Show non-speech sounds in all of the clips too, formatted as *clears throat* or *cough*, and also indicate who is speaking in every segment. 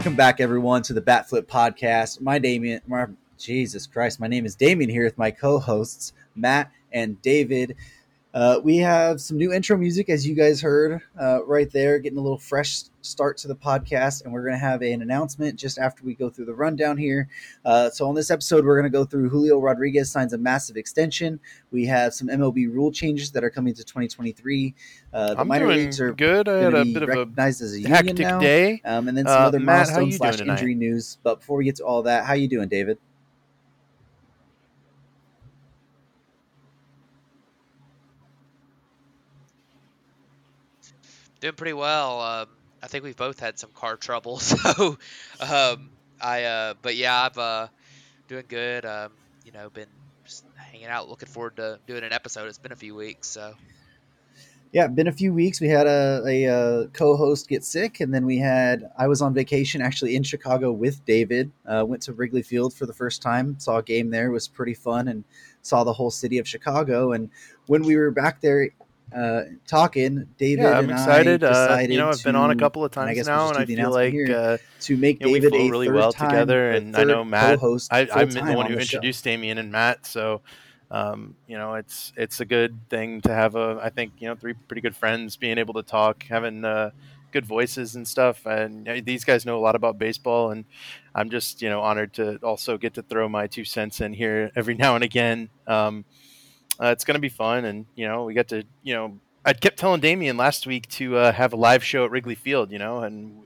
Speaker 1: welcome back everyone to the Batflip podcast. My Damien, my, Jesus Christ, my name is Damien here with my co-hosts Matt and David. Uh, we have some new intro music, as you guys heard uh, right there, getting a little fresh start to the podcast. And we're going to have an announcement just after we go through the rundown here. Uh, so, on this episode, we're going to go through Julio Rodriguez signs a massive extension. We have some MLB rule changes that are coming to 2023. Uh, the
Speaker 2: I'm
Speaker 1: minor
Speaker 2: doing
Speaker 1: leagues are
Speaker 2: good. I had a bit of a
Speaker 1: recognized as a union
Speaker 2: hectic
Speaker 1: now.
Speaker 2: day.
Speaker 1: Um, and then some
Speaker 2: Uh,
Speaker 1: other
Speaker 2: Matt,
Speaker 1: milestone slash injury news. But before we get to all that, how you doing, David?
Speaker 3: Doing pretty well. Um, I think we've both had some car trouble, *laughs* so um, I. Uh, but yeah, I've uh, doing good. Um, you know, been just hanging out, looking forward to doing an episode. It's been a few weeks, so
Speaker 1: Yeah, been a few weeks. We had a, a, uh co-host get sick, and then we had I was on vacation actually in Chicago with David. Uh, went to Wrigley Field for the first time. Saw a game there. It was pretty fun, and saw the whole city of Chicago. And when we were back there uh, talking, David
Speaker 2: Yeah, I'm
Speaker 1: and
Speaker 2: excited. Uh, you know, I've been on a couple of
Speaker 1: and I
Speaker 2: times
Speaker 1: guess we'll
Speaker 2: now,
Speaker 1: just
Speaker 2: and I feel like
Speaker 1: here,
Speaker 2: uh,
Speaker 1: to make
Speaker 2: you know, we
Speaker 1: David
Speaker 2: flow
Speaker 1: a
Speaker 2: really
Speaker 1: third
Speaker 2: well
Speaker 1: time-
Speaker 2: together, and I know Matt- I, I'm the one who
Speaker 1: the show.
Speaker 2: introduced Damien and Matt, so um, you know, it's it's a good thing to have a. I think you know, three pretty good friends being able to talk, having uh, good voices and stuff. And these guys know a lot about baseball, and I'm just you know honored to also get to throw my two cents in here every *laughs* now and again. Um, uh, it's going to be fun, and you know, we got to you know. I kept telling Damien last week to uh, have a live show at Wrigley Field, you know, and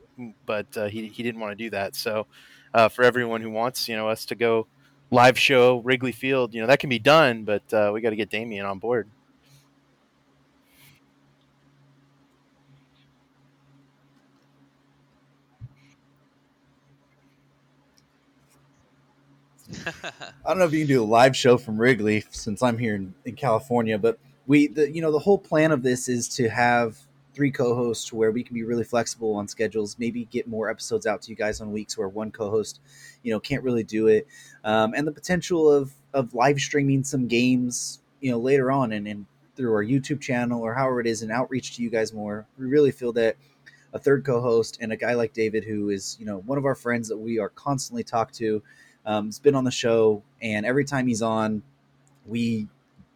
Speaker 2: but uh, he he didn't want to do that. So uh, for everyone who wants, you know, us to go live show Wrigley Field, you know, that can be done, but uh, we got to get Damien on board.
Speaker 1: I don't know if you can do a live show from Wrigley since I'm here in, in California, but we, the, you know, the whole plan of this is to have three co-hosts where we can be really flexible on schedules. Maybe get more episodes out to you guys on weeks where one co-host, you know, can't really do it, um, and the potential of of live streaming some games, you know, later on and, and through our YouTube channel or however it is, and outreach to you guys more. We really feel that a third co-host and a guy like David, who is you know one of our friends that we are constantly talk to um, has been on the show, and every time he's on, we,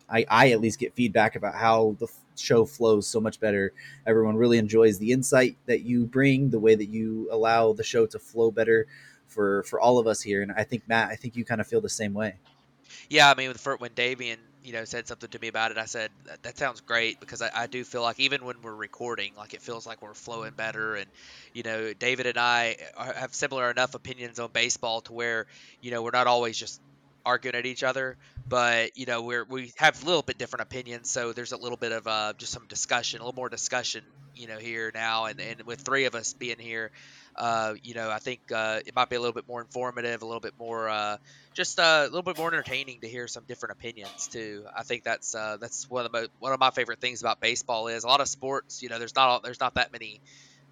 Speaker 1: I, I at least get feedback about how the show flows so much better. Everyone really enjoys the insight that you bring, the way that you allow the show to flow better for for all of us here. And I think Matt, I think you kind of feel the same way.
Speaker 3: yeah. I mean, with when Davian, you know, said something to me about it, I said that, that sounds great because I, I do feel like even when we're recording, like it feels like we're flowing better, and you know, David and I are, have similar enough opinions on baseball to where you know we're not always just arguing at each other, but you know we're we have a little bit different opinions, so there's a little bit of uh, just some discussion, a little more discussion, you know, here now, and and with three of us being here, uh, you know, I think uh, it might be a little bit more informative, a little bit more, uh, just uh, a little bit more entertaining to hear some different opinions too. I think that's uh, that's one of the one of my favorite things about baseball is a lot of sports. You know, there's not there's not that many.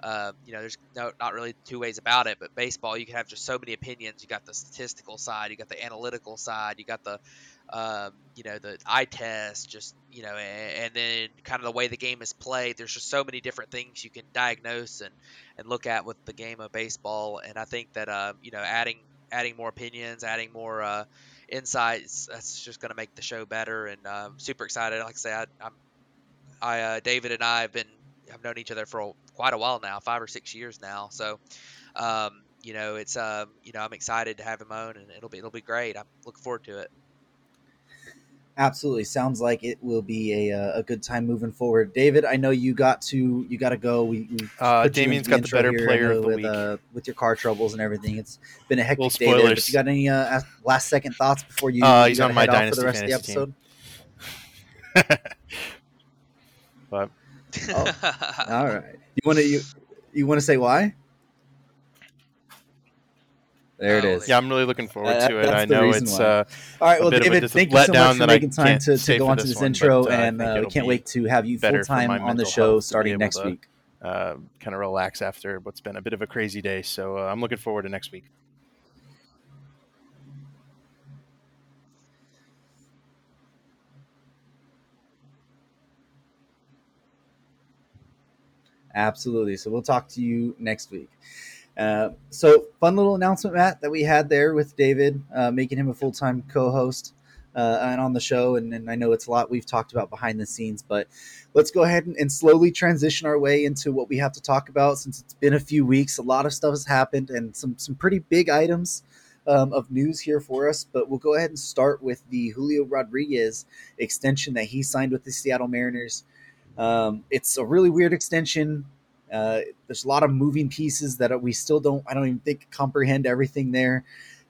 Speaker 3: Uh, you know, there's no, not really two ways about it, but baseball, you can have just so many opinions. You got the statistical side, you got the analytical side, you got the, um, you know, the eye test, just, you know, and, and then kind of the way the game is played. There's just so many different things you can diagnose and, and look at with the game of baseball. And I think that, uh, you know, adding, adding more opinions, adding more, uh, insights, that's just going to make the show better. And, um, super excited. Like I say, I, I'm, I, uh, David and I have been, have known each other for quite a while now, five or six years now. So, um, you know, it's, um, you know, I'm excited to have him on and it'll be, it'll be great. I'm looking forward to it.
Speaker 1: Absolutely, sounds like it will be a, uh, a good time moving forward. David, I know you got to you got to go. We, we
Speaker 2: Uh,
Speaker 1: put you
Speaker 2: Damien's
Speaker 1: into
Speaker 2: got the better
Speaker 1: here,
Speaker 2: player
Speaker 1: know
Speaker 2: of the
Speaker 1: with,
Speaker 2: week.
Speaker 1: Uh, with your car troubles and everything. It's been a hectic
Speaker 2: Little
Speaker 1: day there. But you got any uh, last second thoughts before you?
Speaker 2: Uh,
Speaker 1: you
Speaker 2: he's on my
Speaker 1: head
Speaker 2: Dynasty
Speaker 1: for the rest of the
Speaker 2: team.
Speaker 1: episode. *laughs*
Speaker 2: but
Speaker 1: Oh, *laughs* All right. You want to you you want to say why? There it
Speaker 3: Oh,
Speaker 2: yeah, I'm really looking forward
Speaker 1: Uh,
Speaker 2: to it. I know it's uh,
Speaker 1: All right, well,
Speaker 2: bit of a
Speaker 1: David, thank you so much for
Speaker 2: that
Speaker 1: making time to, to go
Speaker 2: for
Speaker 1: on to
Speaker 2: this
Speaker 1: this
Speaker 2: one,
Speaker 1: intro,
Speaker 2: but, uh, I
Speaker 1: and uh,
Speaker 2: it'll
Speaker 1: can't wait to have you full time on the show
Speaker 2: health to be
Speaker 1: starting next
Speaker 2: to-
Speaker 1: week.
Speaker 2: uh, kind of relax after what's been a bit of a crazy day. So uh, I'm looking forward to next week.
Speaker 1: Absolutely. So we'll talk to you next week. Uh, so fun little announcement, Matt, that we had there with David, uh, making him a full time co-host uh, and on the show. And, and, I know it's a lot we've talked about behind the scenes, but let's go ahead and, and, slowly transition our way into what we have to talk about since it's been a few weeks. A lot of stuff has happened and some some pretty big items. Um, of news here for us, but we'll go ahead and start with the Julio Rodriguez extension that he signed with the Seattle Mariners. Um, it's a really weird extension. Uh, there's a lot of moving pieces that we still don't, I don't even think comprehend everything there.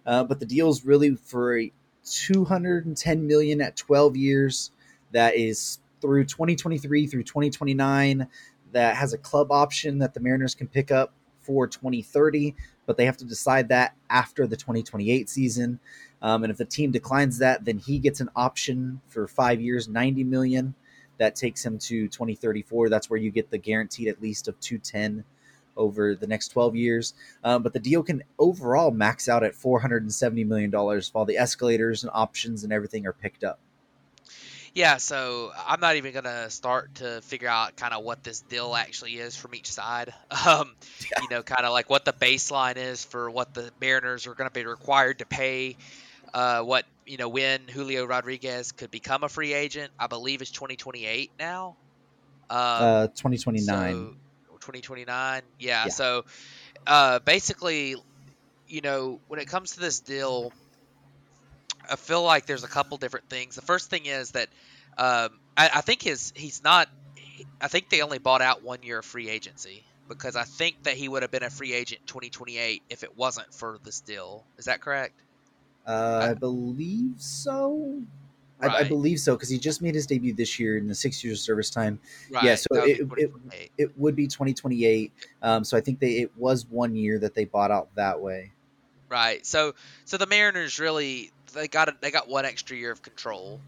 Speaker 1: Uh, but the deal is really for a 210 million at 12 years. That is through 2023 through 2029. That has a club option that the Mariners can pick up for 2030, but they have to decide that after the 2028 season. Um, and if the team declines that, then he gets an option for five years, 90 million that takes him to 2034. That's where you get the guaranteed at least of 210 over the next 12 years. Um, but the deal can overall max out at $470 million while the escalators and options and everything are picked up.
Speaker 3: Yeah, so I'm not even gonna start to figure out kind of what this deal actually is from each side. *laughs* Um, yeah. You know, kind of like what the baseline is for what the Mariners are going to be required to pay uh, what you know when Julio Rodriguez could become a free agent. I believe is 2028 now.
Speaker 1: Um, uh, 2029.
Speaker 3: So 2029. Yeah, yeah. So uh, basically, you know, when it comes to this deal, I feel like there's a couple different things. The first thing is that um, I, I think his he's not. I think they only bought out one year of free agency because I think that he would have been a free agent 2028 if it wasn't for this deal. Is that correct?
Speaker 1: Uh, I believe so. Right. I, I, believe so because he just made his debut this year in the six years of service time. Right. Yeah, so it, it, it would be 2028. Um, so I think they it was one year that they bought out that way.
Speaker 3: Right. So so the Mariners really they got a, they got one extra year of control.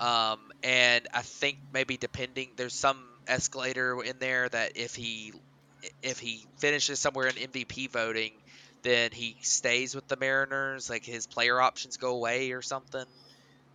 Speaker 3: Um, and I think maybe depending there's some escalator in there that if he if he finishes somewhere in MVP voting, then he stays with the Mariners. Like his player options go away or something.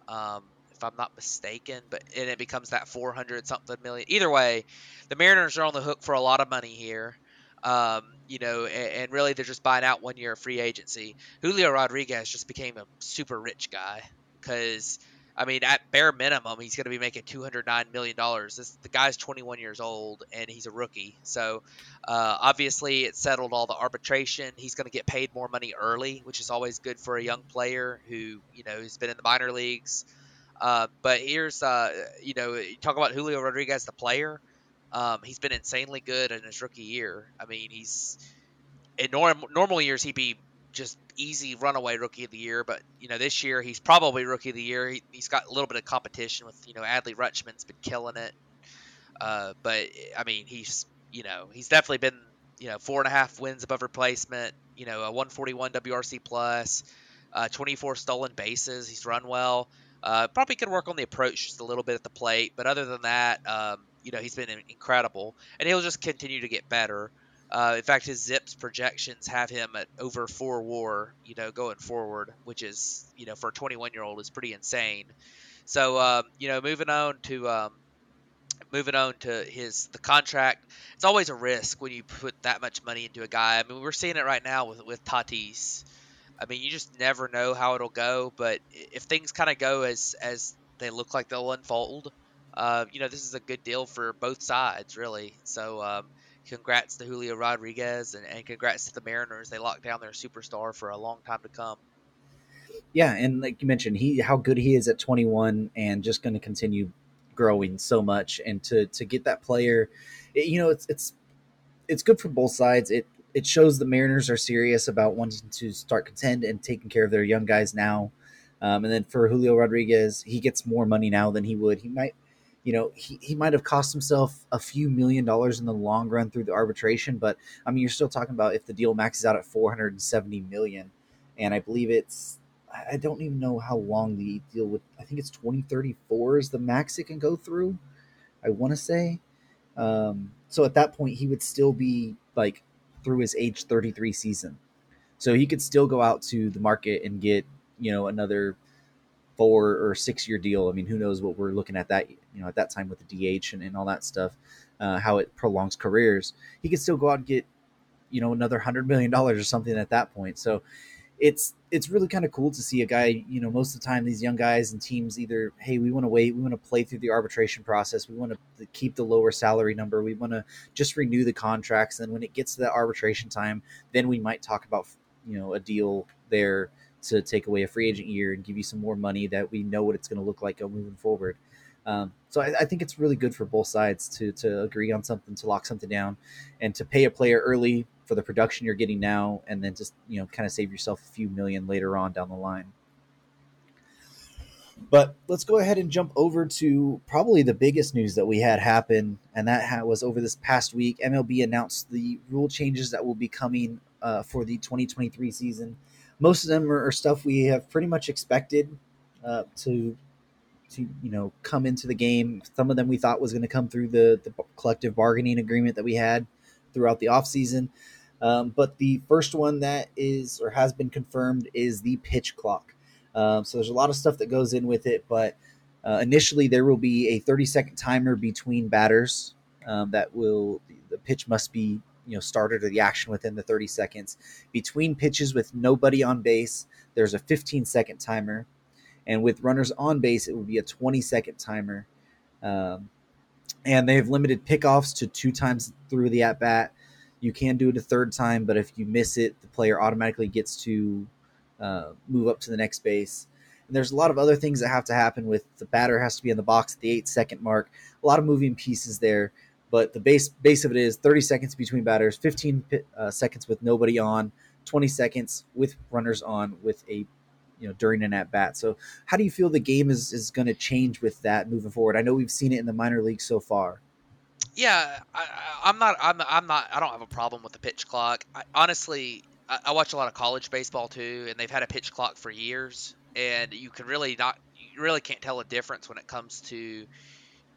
Speaker 3: Um, if I'm not mistaken, but and it becomes that 400 something million. Either way, the Mariners are on the hook for a lot of money here. Um, you know, and, and, really they're just buying out one year of free agency. Julio Rodriguez just became a super rich guy because I mean, at bare minimum, he's going to be making two hundred nine million dollars. The guy's twenty one years old and he's a rookie, so uh, obviously it settled all the arbitration. He's going to get paid more money early, which is always good for a young player who you know has been in the minor leagues. Uh, but here's, uh, you know, you talk about Julio Rodriguez, the player. Um, he's been insanely good in his rookie year. I mean, he's in norm, normal years he'd be just easy runaway rookie of the year. But you know, this year he's probably rookie of the year. He, has got a little bit of competition with you know Adley Rutschman's been killing it. Uh, but I mean, he's you know he's definitely been you know four and a half wins above replacement. You know, a 141 WRC plus, uh, 24 stolen bases. He's run well. Uh, probably could work on the approach just a little bit at the plate, but other than that, um, you know, he's been incredible, and he'll just continue to get better. Uh, in fact, his ZiPS projections have him at over four WAR, you know, going forward, which is, you know, for a 21 year old is pretty insane. So, um, you know, moving on to um, moving on to his the contract. It's always a risk when you put that much money into a guy. I mean, we're seeing it right now with with Tatis. I mean, you just never know how it'll go. But if things kind of go as as they look like they'll unfold, uh, you know, this is a good deal for both sides, really. So, um, congrats to Julio Rodriguez and, and congrats to the Mariners. They locked down their superstar for a long time to come.
Speaker 1: Yeah, and like you mentioned, he how good he is at 21 and just going to continue growing so much and to to get that player, it, you know, it's it's it's good for both sides. It it shows the Mariners are serious about wanting to start contend and taking care of their young guys now. Um, and then for Julio Rodriguez, he gets more money now than he would. He might you know, he, he might have cost himself a few million dollars in the long run through the arbitration, but I mean, you're still talking about if the deal maxes out at 470 million, and I believe it's, I don't even know how long the deal would, I think it's 2034 is the max it can go through. I want to say. Um, so at that point, he would still be like through his age 33 season. So he could still go out to the market and get, you know, another four or six year deal. I mean, who knows what we're looking at that you know at that time with the DH and, and all that stuff, uh, how it prolongs careers. He could still go out and get you know another hundred million dollars or something at that point. So it's it's really kind of cool to see a guy. You know, most of the time these young guys and teams either hey we want to wait, we want to play through the arbitration process, we want to keep the lower salary number, we want to just renew the contracts. And when it gets to that arbitration time, then we might talk about you know a deal there to take away a free agent year and give you some more money that we know what it's going to look like moving forward. Um, so I, I, think it's really good for both sides to to agree on something, to lock something down, and to pay a player early for the production you're getting now, and then just you know kind of save yourself a few million later on down the line. But let's go ahead and jump over to probably the biggest news that we had happen, and that was over this past week. MLB announced the rule changes that will be coming uh, for the 2023 season. Most of them are, are stuff we have pretty much expected uh, to to you know come into the game. Some of them we thought was going to come through the the collective bargaining agreement that we had throughout the offseason. Um, but the first one that is or has been confirmed is the pitch clock. Um, so there's a lot of stuff that goes in with it, but uh, initially there will be a 30 second timer between batters um, that will the pitch must be you know started or the action within the 30 seconds between pitches with nobody on base there's a 15 second timer and with runners on base it would be a 20 second timer. Um, and they have limited pickoffs to two times through the at bat you can do it a third time but if you miss it the player automatically gets to uh, move up to the next base. And there's a lot of other things that have to happen with the batter has to be in the box at the eight second mark. A lot of moving pieces there but the base base of it is 30 seconds between batters, 15 uh, seconds with nobody on, 20 seconds with runners on with a you know during an at bat. So how do you feel the game is is going to change with that moving forward? I know we've seen it in the minor leagues so far.
Speaker 3: Yeah, I, am not. I'm, I'm not. I don't have a problem with the pitch clock. I, honestly, I, I watch a lot of college baseball too, and they've had a pitch clock for years, and you can really not. You really can't tell a difference when it comes to,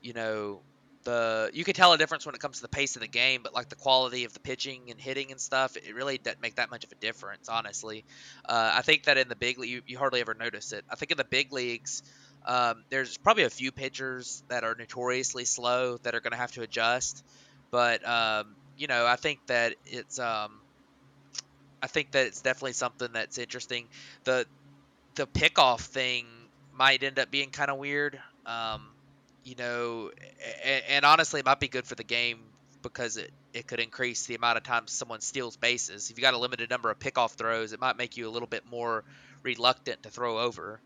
Speaker 3: you know, the you can tell a difference when it comes to the pace of the game, but like the quality of the pitching and hitting and stuff, it really doesn't make that much of a difference, honestly. Uh, I think that in the big league, you, you, hardly ever notice it. I think in the big leagues, um, there's probably a few pitchers that are notoriously slow that are going to have to adjust, but um, you know, I think that it's um, I think that it's definitely something that's interesting. The the pickoff thing might end up being kind of weird. Um, you know, and, and, honestly, it might be good for the game because it, it could increase the amount of times someone steals bases. If you got a limited number of pickoff throws, it might make you a little bit more reluctant to throw over.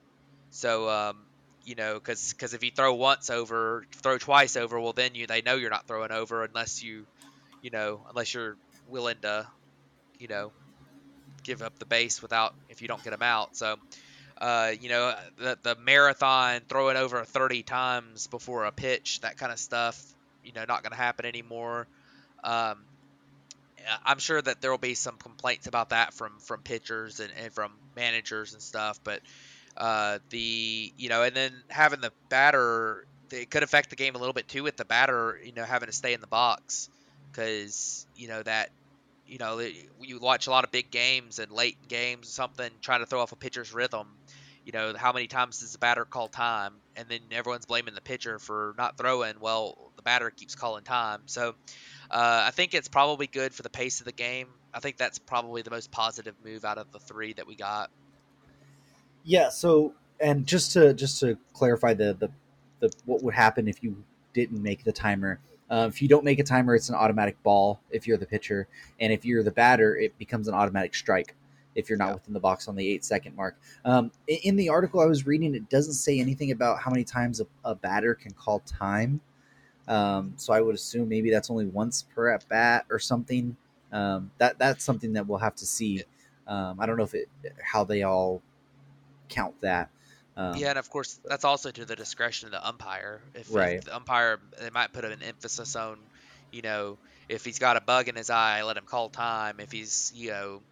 Speaker 3: So, um, you know, because because if you throw once over, throw twice over, well, then you they know you're not throwing over unless you, you know, unless you're willing to, you know, give up the base without if you don't get them out. So, uh, you know, the the marathon throwing over 30 times before a pitch, that kind of stuff, you know, not going to happen anymore. Um, I'm sure that there will be some complaints about that from from pitchers and, and from managers and stuff, but uh, the you know, and then having the batter, it could affect the game a little bit too with the batter, you know, having to stay in the box because you know that you know, you watch a lot of big games and late games, or something trying to throw off a pitcher's rhythm. You know, how many times does the batter call time, and then everyone's blaming the pitcher for not throwing? Well, the batter keeps calling time. So, uh, I think it's probably good for the pace of the game. I think that's probably the most positive move out of the three that we got.
Speaker 1: Yeah. So, and just to just to clarify the the, the what would happen if you didn't make the timer uh, if you don't make a timer, it's an automatic ball if you're the pitcher, and if you're the batter, it becomes an automatic strike if you're not yeah. within the box on the eight second mark. Um, in the article I was reading, it doesn't say anything about how many times a, a batter can call time. Um, so I would assume maybe that's only once per at bat or something. Um, that that's something that we'll have to see. Um, I don't know if it how they all count that.
Speaker 3: Um, yeah, and of course that's also to the discretion of the umpire. If, right. if the umpire, they might put an emphasis on, you know, if he's got a bug in his eye, let him call time. If he's, you know,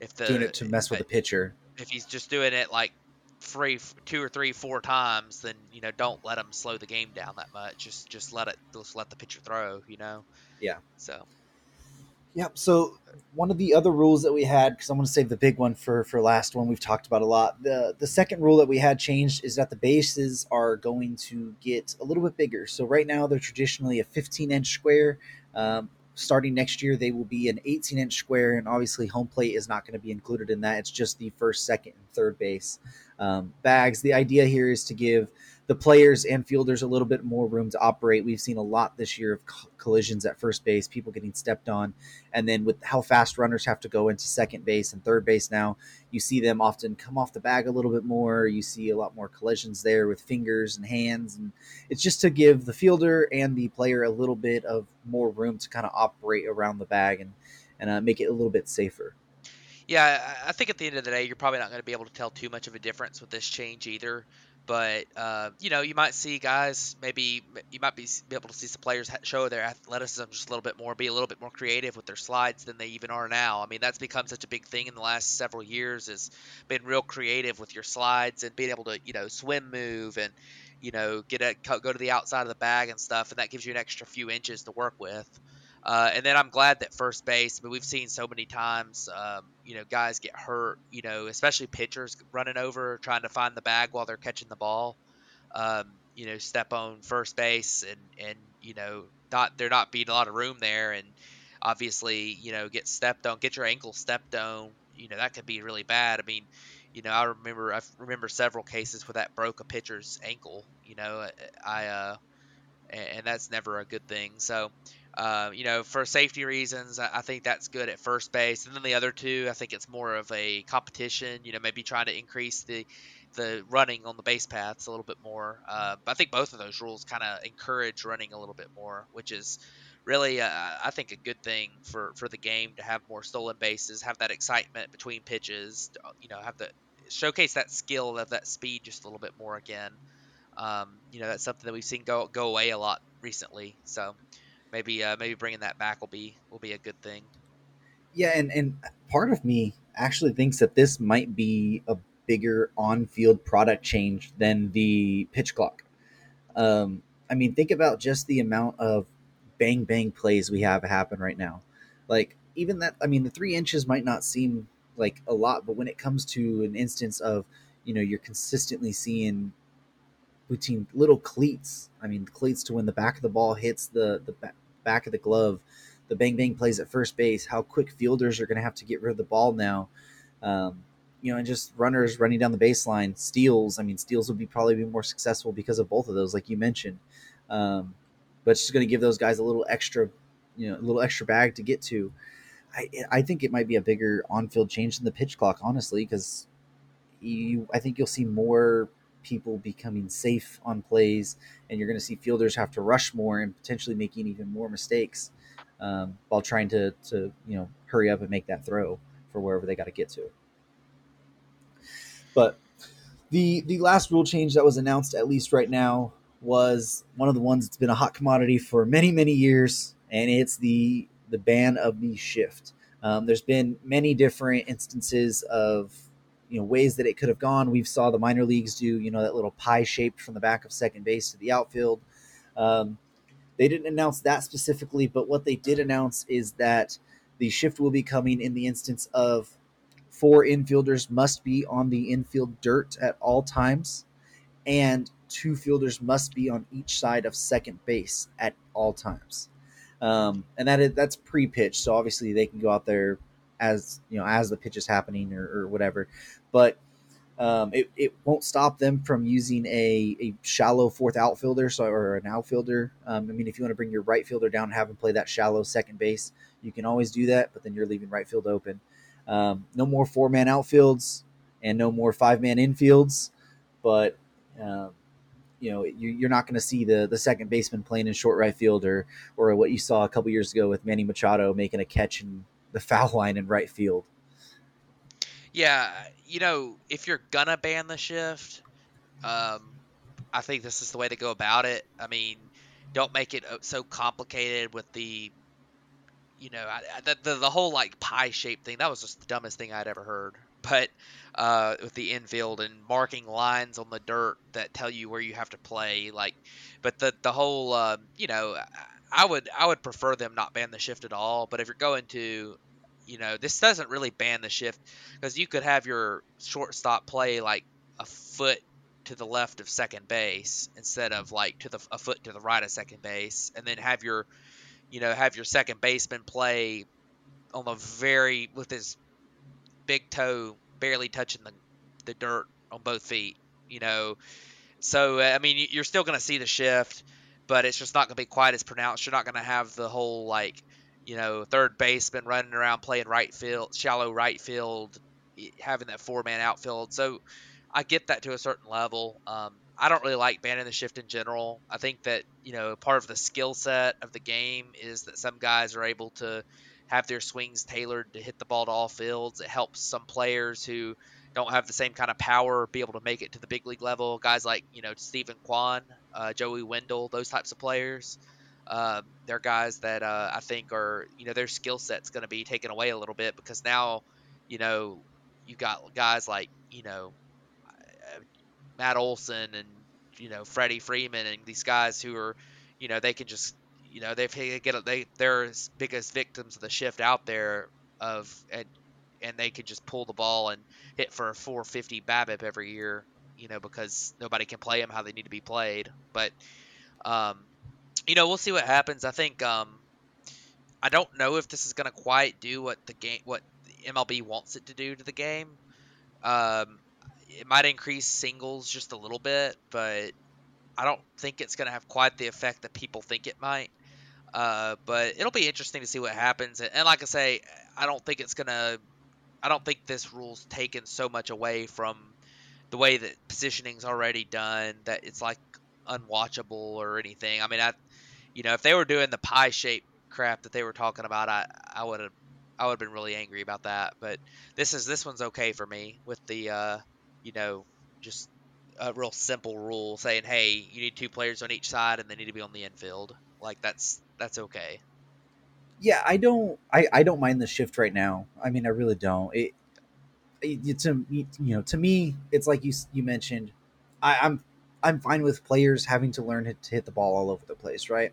Speaker 3: if the
Speaker 1: doing it to mess with the pitcher.
Speaker 3: If he's just doing it like three, two or three, four times, then you know, don't let him slow the game down that much. Just, just let it, just let the pitcher throw. You know.
Speaker 1: Yeah.
Speaker 3: So.
Speaker 1: Yep. So one of the other rules that we had, because I'm going to save the big one for for last one, we've talked about a lot. the The second rule that we had changed is that the bases are going to get a little bit bigger. So right now they're traditionally a 15 inch square. Um, starting next year, they will be an 18 inch square, and obviously home plate is not going to be included in that. It's just the first, second, and third base um, bags. The idea here is to give the players and fielders a little bit more room to operate. We've seen a lot this year of collisions at first base, people getting stepped on, and then with how fast runners have to go into second base and third base now, you see them often come off the bag a little bit more. You see a lot more collisions there with fingers and hands, and it's just to give the fielder and the player a little bit of more room to kind of operate around the bag and and uh, make it a little bit safer.
Speaker 3: Yeah, I think at the end of the day, you're probably not going to be able to tell too much of a difference with this change either. But uh, you know, you might see guys maybe you might be, be able to see some players show their athleticism just a little bit more, be a little bit more creative with their slides than they even are now. I mean, that's become such a big thing in the last several years. Is being real creative with your slides and being able to you know swim move and you know get a go to the outside of the bag and stuff, and that gives you an extra few inches to work with. Uh, and then I'm glad that first base. Mean, we've seen so many times, um, you know, guys get hurt. You know, especially pitchers running over trying to find the bag while they're catching the ball. Um, you know, step on first base and and you know, not there not being a lot of room there, and obviously, you know, get stepped on, get your ankle stepped on. You know, that could be really bad. I mean, you know, I remember I remember several cases where that broke a pitcher's ankle. You know, I uh, and that's never a good thing. So uh, you know, for safety reasons, I think that's good at first base. And then the other two, I think it's more of a competition. You know, maybe trying to increase the the running on the base paths a little bit more. Uh, but I think both of those rules kind of encourage running a little bit more, which is really, uh, I think, a good thing for for the game to have more stolen bases, have that excitement between pitches. You know, have the showcase that skill of that speed just a little bit more again. Um, you know, that's something that we've seen go go away a lot recently. So maybe uh, maybe bringing that back will be will be a good thing.
Speaker 1: Yeah, and and part of me actually thinks that this might be a bigger on-field product change than the pitch clock. Um, I mean, think about just the amount of bang bang plays we have happen right now. Like even that, I mean, the three inches might not seem like a lot, but when it comes to an instance of, you know, you're consistently seeing between little cleats. I mean, cleats to when the back of the ball hits the the back of the glove, the bang bang plays at first base, how quick fielders are going to have to get rid of the ball now. Um, you know, and just runners running down the baseline, steals. I mean, steals would be probably be more successful because of both of those, like you mentioned. Um, but it's just going to give those guys a little extra, you know, a little extra bag to get to. I, I think it might be a bigger on-field change than the pitch clock, honestly, because you, I think you'll see more people becoming safe on plays, and you're going to see fielders have to rush more and potentially making even more mistakes um, while trying to to you know hurry up and make that throw for wherever they got to get to. But the the last rule change that was announced, at least right now, was one of the ones that's been a hot commodity for many many years, and it's the the ban of the shift. Um, there's been many different instances of you know ways that it could have gone. We've saw the minor leagues do you know that little pie shaped from the back of second base to the outfield. Um, they didn't announce that specifically, but what they did announce is that the shift will be coming in the instance of four infielders must be on the infield dirt at all times, and two fielders must be on each side of second base at all times. Um, and that is that's pre-pitch, so obviously they can go out there as you know as the pitch is happening or, or whatever but um, it, it won't stop them from using a, a shallow fourth outfielder so, or an outfielder. Um, I mean, if you want to bring your right fielder down and have him play that shallow second base, you can always do that, but then you're leaving right field open. Um, no more four man outfields and no more five man infields, but um, you know you, are not going to see the the second baseman playing in short right field or or what you saw a couple years ago with Manny Machado making a catch in the foul line in right field.
Speaker 3: Yeah, you know, if you're gonna ban the shift, um, I think this is the way to go about it. I mean, don't make it uh, so complicated with the, you know, the, the, the whole like pie shape thing. That was just the dumbest thing I'd ever heard. But uh, with the infield and marking lines on the dirt that tell you where you have to play, like, but the the whole, uh, you know, I would I would prefer them not ban the shift at all. But if you're going to you know, this doesn't really ban the shift because you could have your shortstop play like a foot to the left of second base instead of like to the a foot to the right of second base, and then have your you know, have your second baseman play on the very with his big toe barely touching the the dirt on both feet. You know, so uh, I mean, you're still going to see the shift, but it's just not going to be quite as pronounced. You're not going to have the whole like, you know, third baseman running around playing right field, shallow right field, having that four man outfield. So I get that to a certain level. Um, I don't really like banning the shift in general. I think that you know part of the skill set of the game is that some guys are able to have their swings tailored to hit the ball to all fields. It helps some players who don't have the same kind of power be able to make it to the big league level. Guys like you know Steven Kwan, uh, Joey Wendle, those types of players. Uh, they're guys that uh, I think are you know their skill set's going to be taken away a little bit because now you know you've got guys like you know Matt Olson and you know Freddie Freeman and these guys who are you know they can just you know they've get they they're as biggest victims of the shift out there of and and they could just pull the ball and hit for a 450 BABIP every year, you know, because nobody can play them how they need to be played. But um, you know, we'll see what happens. I think um, I don't know if this is going to quite do what the game what MLB wants it to do to the game. Um, it might increase singles just a little bit, but I don't think it's going to have quite the effect that people think it might. Uh, but it'll be interesting to see what happens. And like I say, I don't think it's going to. I don't think this rule's taken so much away from the way that positioning's already done that it's like unwatchable or anything. I mean, I, you know, if they were doing the pie shape crap that they were talking about, I, I would have, I would have been really angry about that. But this is this one's okay for me with the, uh, you know, just a real simple rule saying, hey, you need two players on each side and they need to be on the infield. Like that's that's okay.
Speaker 1: Yeah, I don't I, I don't mind the shift right now. I mean, I really don't. It, it a you know to me it's like you you mentioned. I, I'm I'm fine with players having to learn to hit the ball all over the place, right?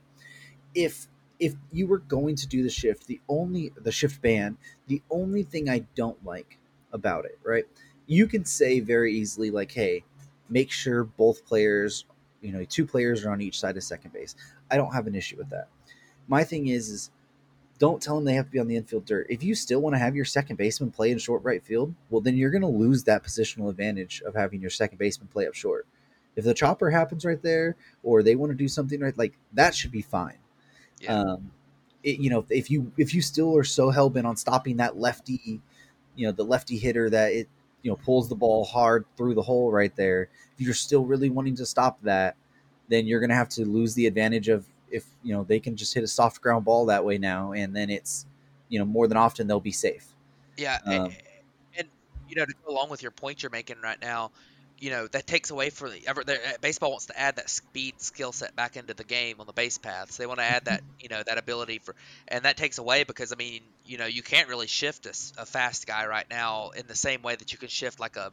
Speaker 1: If if you were going to do the shift, the only the shift ban, the only thing I don't like about it, right? You can say very easily like, "Hey, make sure both players, you know, two players are on each side of second base." I don't have an issue with that. My thing is, is don't tell them they have to be on the infield dirt. If you still want to have your second baseman play in short right field, well, then you're going to lose that positional advantage of having your second baseman play up short. If the chopper happens right there, or they want to do something right, like that should be fine. Yeah. Um, it, you know, if you if you still are so hell bent on stopping that lefty, you know, the lefty hitter that it you know pulls the ball hard through the hole right there. If you're still really wanting to stop that, then you're going to have to lose the advantage of if you know they can just hit a soft ground ball that way now, and then it's you know more than often they'll be safe.
Speaker 3: Yeah, um, and, and, you know to go along with your point you're making right now, you know that takes away for the ever uh, baseball wants to add that speed skill set back into the game on the base paths. They want to add that you know that ability for, and that takes away because I mean you know you can't really shift a, a fast guy right now in the same way that you can shift like a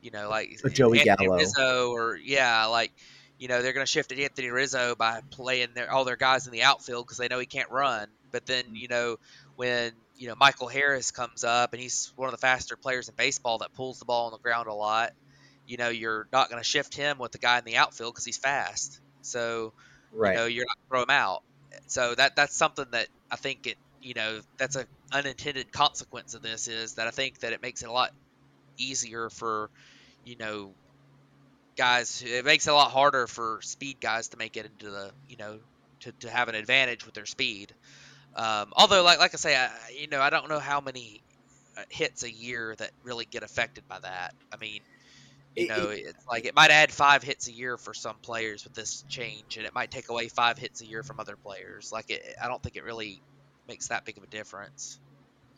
Speaker 3: you know like
Speaker 1: a Joey Anthony Gallo
Speaker 3: Rizzo or yeah like you know they're going to shift at Anthony Rizzo by playing their, all their guys in the outfield because they know he can't run. But then you know when you know Michael Harris comes up and he's one of the faster players in baseball that pulls the ball on the ground a lot. You know you're not going to shift him with the guy in the outfield because he's fast. So right. you know you're not throw him out. So that that's something that I think it you know that's a unintended consequence of this is that I think that it makes it a lot easier for you know guys. It makes it a lot harder for speed guys to make it into the you know to, to have an advantage with their speed. Um, although, like like I say, I, you know, I don't know how many uh, hits a year that really get affected by that. I mean, you know, it's like it might add five hits a year for some players with this change, and it might take away five hits a year from other players. Like, it, I don't think it really makes that big of a difference.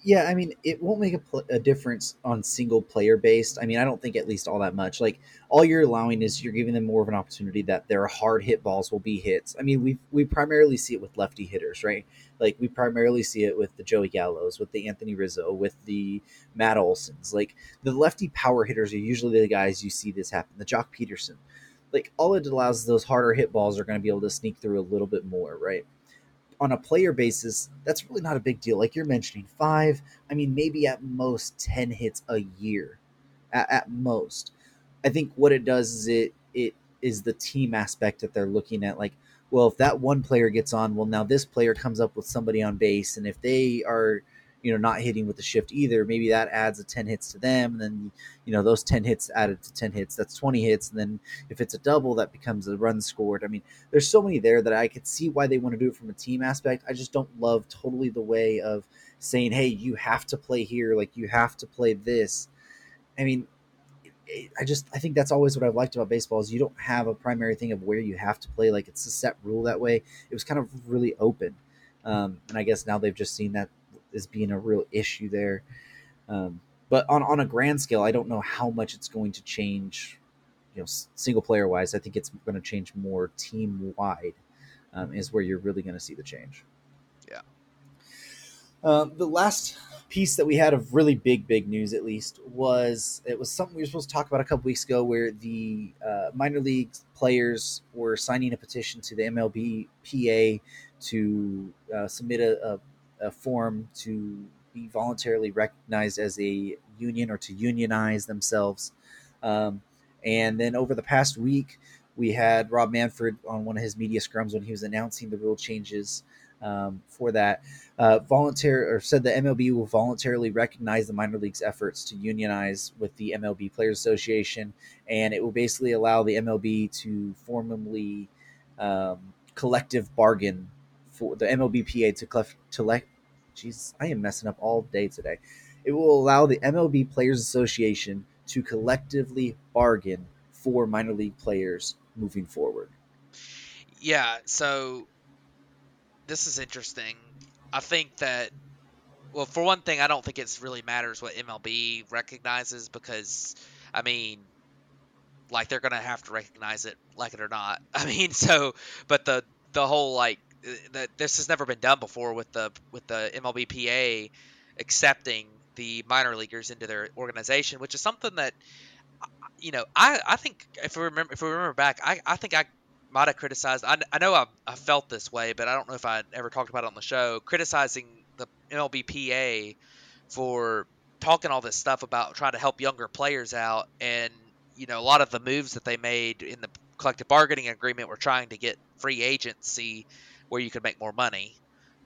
Speaker 1: Yeah, I mean, it won't make a, pl- a, difference on single player based. I mean, I don't think at least all that much. Like, all you're allowing is you're giving them more of an opportunity that their hard hit balls will be hits. I mean, we we primarily see it with lefty hitters, right? Like, we primarily see it with the Joey Gallos, with the Anthony Rizzo, with the Matt Olsons. Like, the lefty power hitters are usually the guys you see this happen. The Joc Pederson, Like, all it allows those harder hit balls are going to be able to sneak through a little bit more, right? On a player basis, that's really not a big deal. Like you're mentioning, five, I mean, maybe at most 10 hits a year. At, at most. I think what it does is it it is the team aspect that they're looking at. Like, well, if that one player gets on, well, now this player comes up with somebody on base, and if they are you know not hitting with the shift either maybe that adds a 10 hits to them and then you know those 10 hits added to 10 hits that's 20 hits and then if it's a double that becomes a run scored. I mean there's so many there that i could see why they want to do it from a team aspect. I just don't love totally the way of saying hey you have to play here like you have to play this. I mean I just I think that's always what I've liked about baseball is you don't have a primary thing of where you have to play like it's a set rule that way. It was kind of really open, um, and I guess now they've just seen that as being a real issue there. Um, but on on a grand scale, I don't know how much it's going to change. You know, single player wise, I think it's going to change more team wide. Um, is where you're really going to see the change.
Speaker 3: Yeah.
Speaker 1: Um, the last piece that we had of really big, big news, at least, was it was something we were supposed to talk about a couple weeks ago, where the uh, minor league players were signing a petition to the MLBPA to uh, submit a, a, a, form to be voluntarily recognized as a union or to unionize themselves. Um, and then over the past week, we had Rob Manfred on one of his media scrums when he was announcing the rule changes um, for that. Uh, volunteer or said the MLB will voluntarily recognize the minor leagues' efforts to unionize with the MLB Players Association, and it will basically allow the MLB to formally um, collective bargain for the MLBPA to collect. Jesus, I am messing up all day today. It will allow the MLB Players Association to collectively bargain for minor league players moving forward.
Speaker 3: Yeah, so this is interesting. I think that well, for one thing, I don't think it really matters what MLB recognizes because, I mean, like they're gonna have to recognize it, like it or not. *laughs* I mean, so, but the the whole like that this has never been done before with the with the MLBPA accepting the minor leaguers into their organization, which is something that you know I I think if we remember if we remember back, I I think I might have criticized. I, I know I, I felt this way, but I don't know if I ever talked about it on the show. Criticizing the MLBPA for talking all this stuff about trying to help younger players out, and you know a lot of the moves that they made in the collective bargaining agreement were trying to get free agency where you could make more money.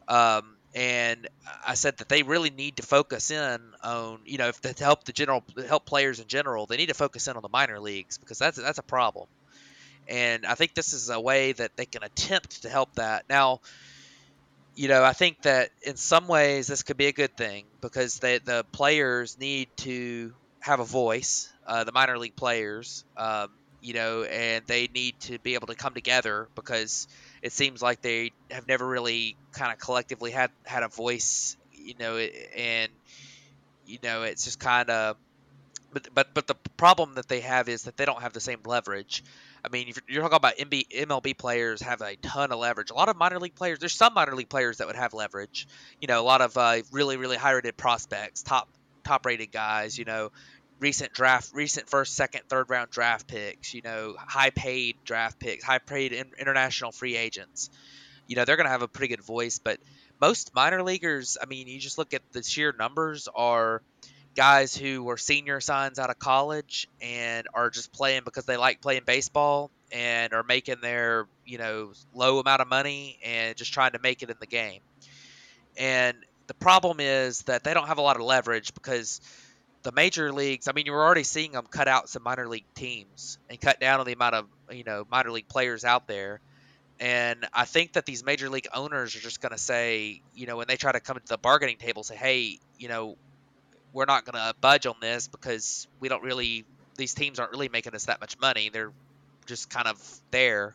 Speaker 3: Um, and I said that they really need to focus in on, you know, if to help the general help players in general, they need to focus in on the minor leagues because that's that's a problem. And I think this is a way that they can attempt to help that. Now, you know, I think that in some ways this could be a good thing because they, the players need to have a voice, uh, the minor league players, um, you know, and they need to be able to come together because it seems like they have never really kind of collectively had had a voice, you know, and you know, it's just kind of but but but the problem that they have is that they don't have the same leverage. I mean, you're talking about MLB players have a ton of leverage. A lot of minor league players, there's some minor league players that would have leverage. You know, a lot of uh, really, really high rated prospects, top top rated guys. You know, recent draft, recent first, second, third round draft picks. You know, high paid draft picks, high paid in, international free agents. You know, they're going to have a pretty good voice. But most minor leaguers, I mean, you just look at the sheer numbers are guys who were senior signs out of college and are just playing because they like playing baseball and are making their you know low amount of money and just trying to make it in the game and the problem is that they don't have a lot of leverage because the major leagues i mean you're already seeing them cut out some minor league teams and cut down on the amount of you know minor league players out there and I think that these major league owners are just going to say, you know, when they try to come to the bargaining table, say, hey, you know, we're not going to budge on this because we don't really these teams aren't really making us that much money. They're just kind of there.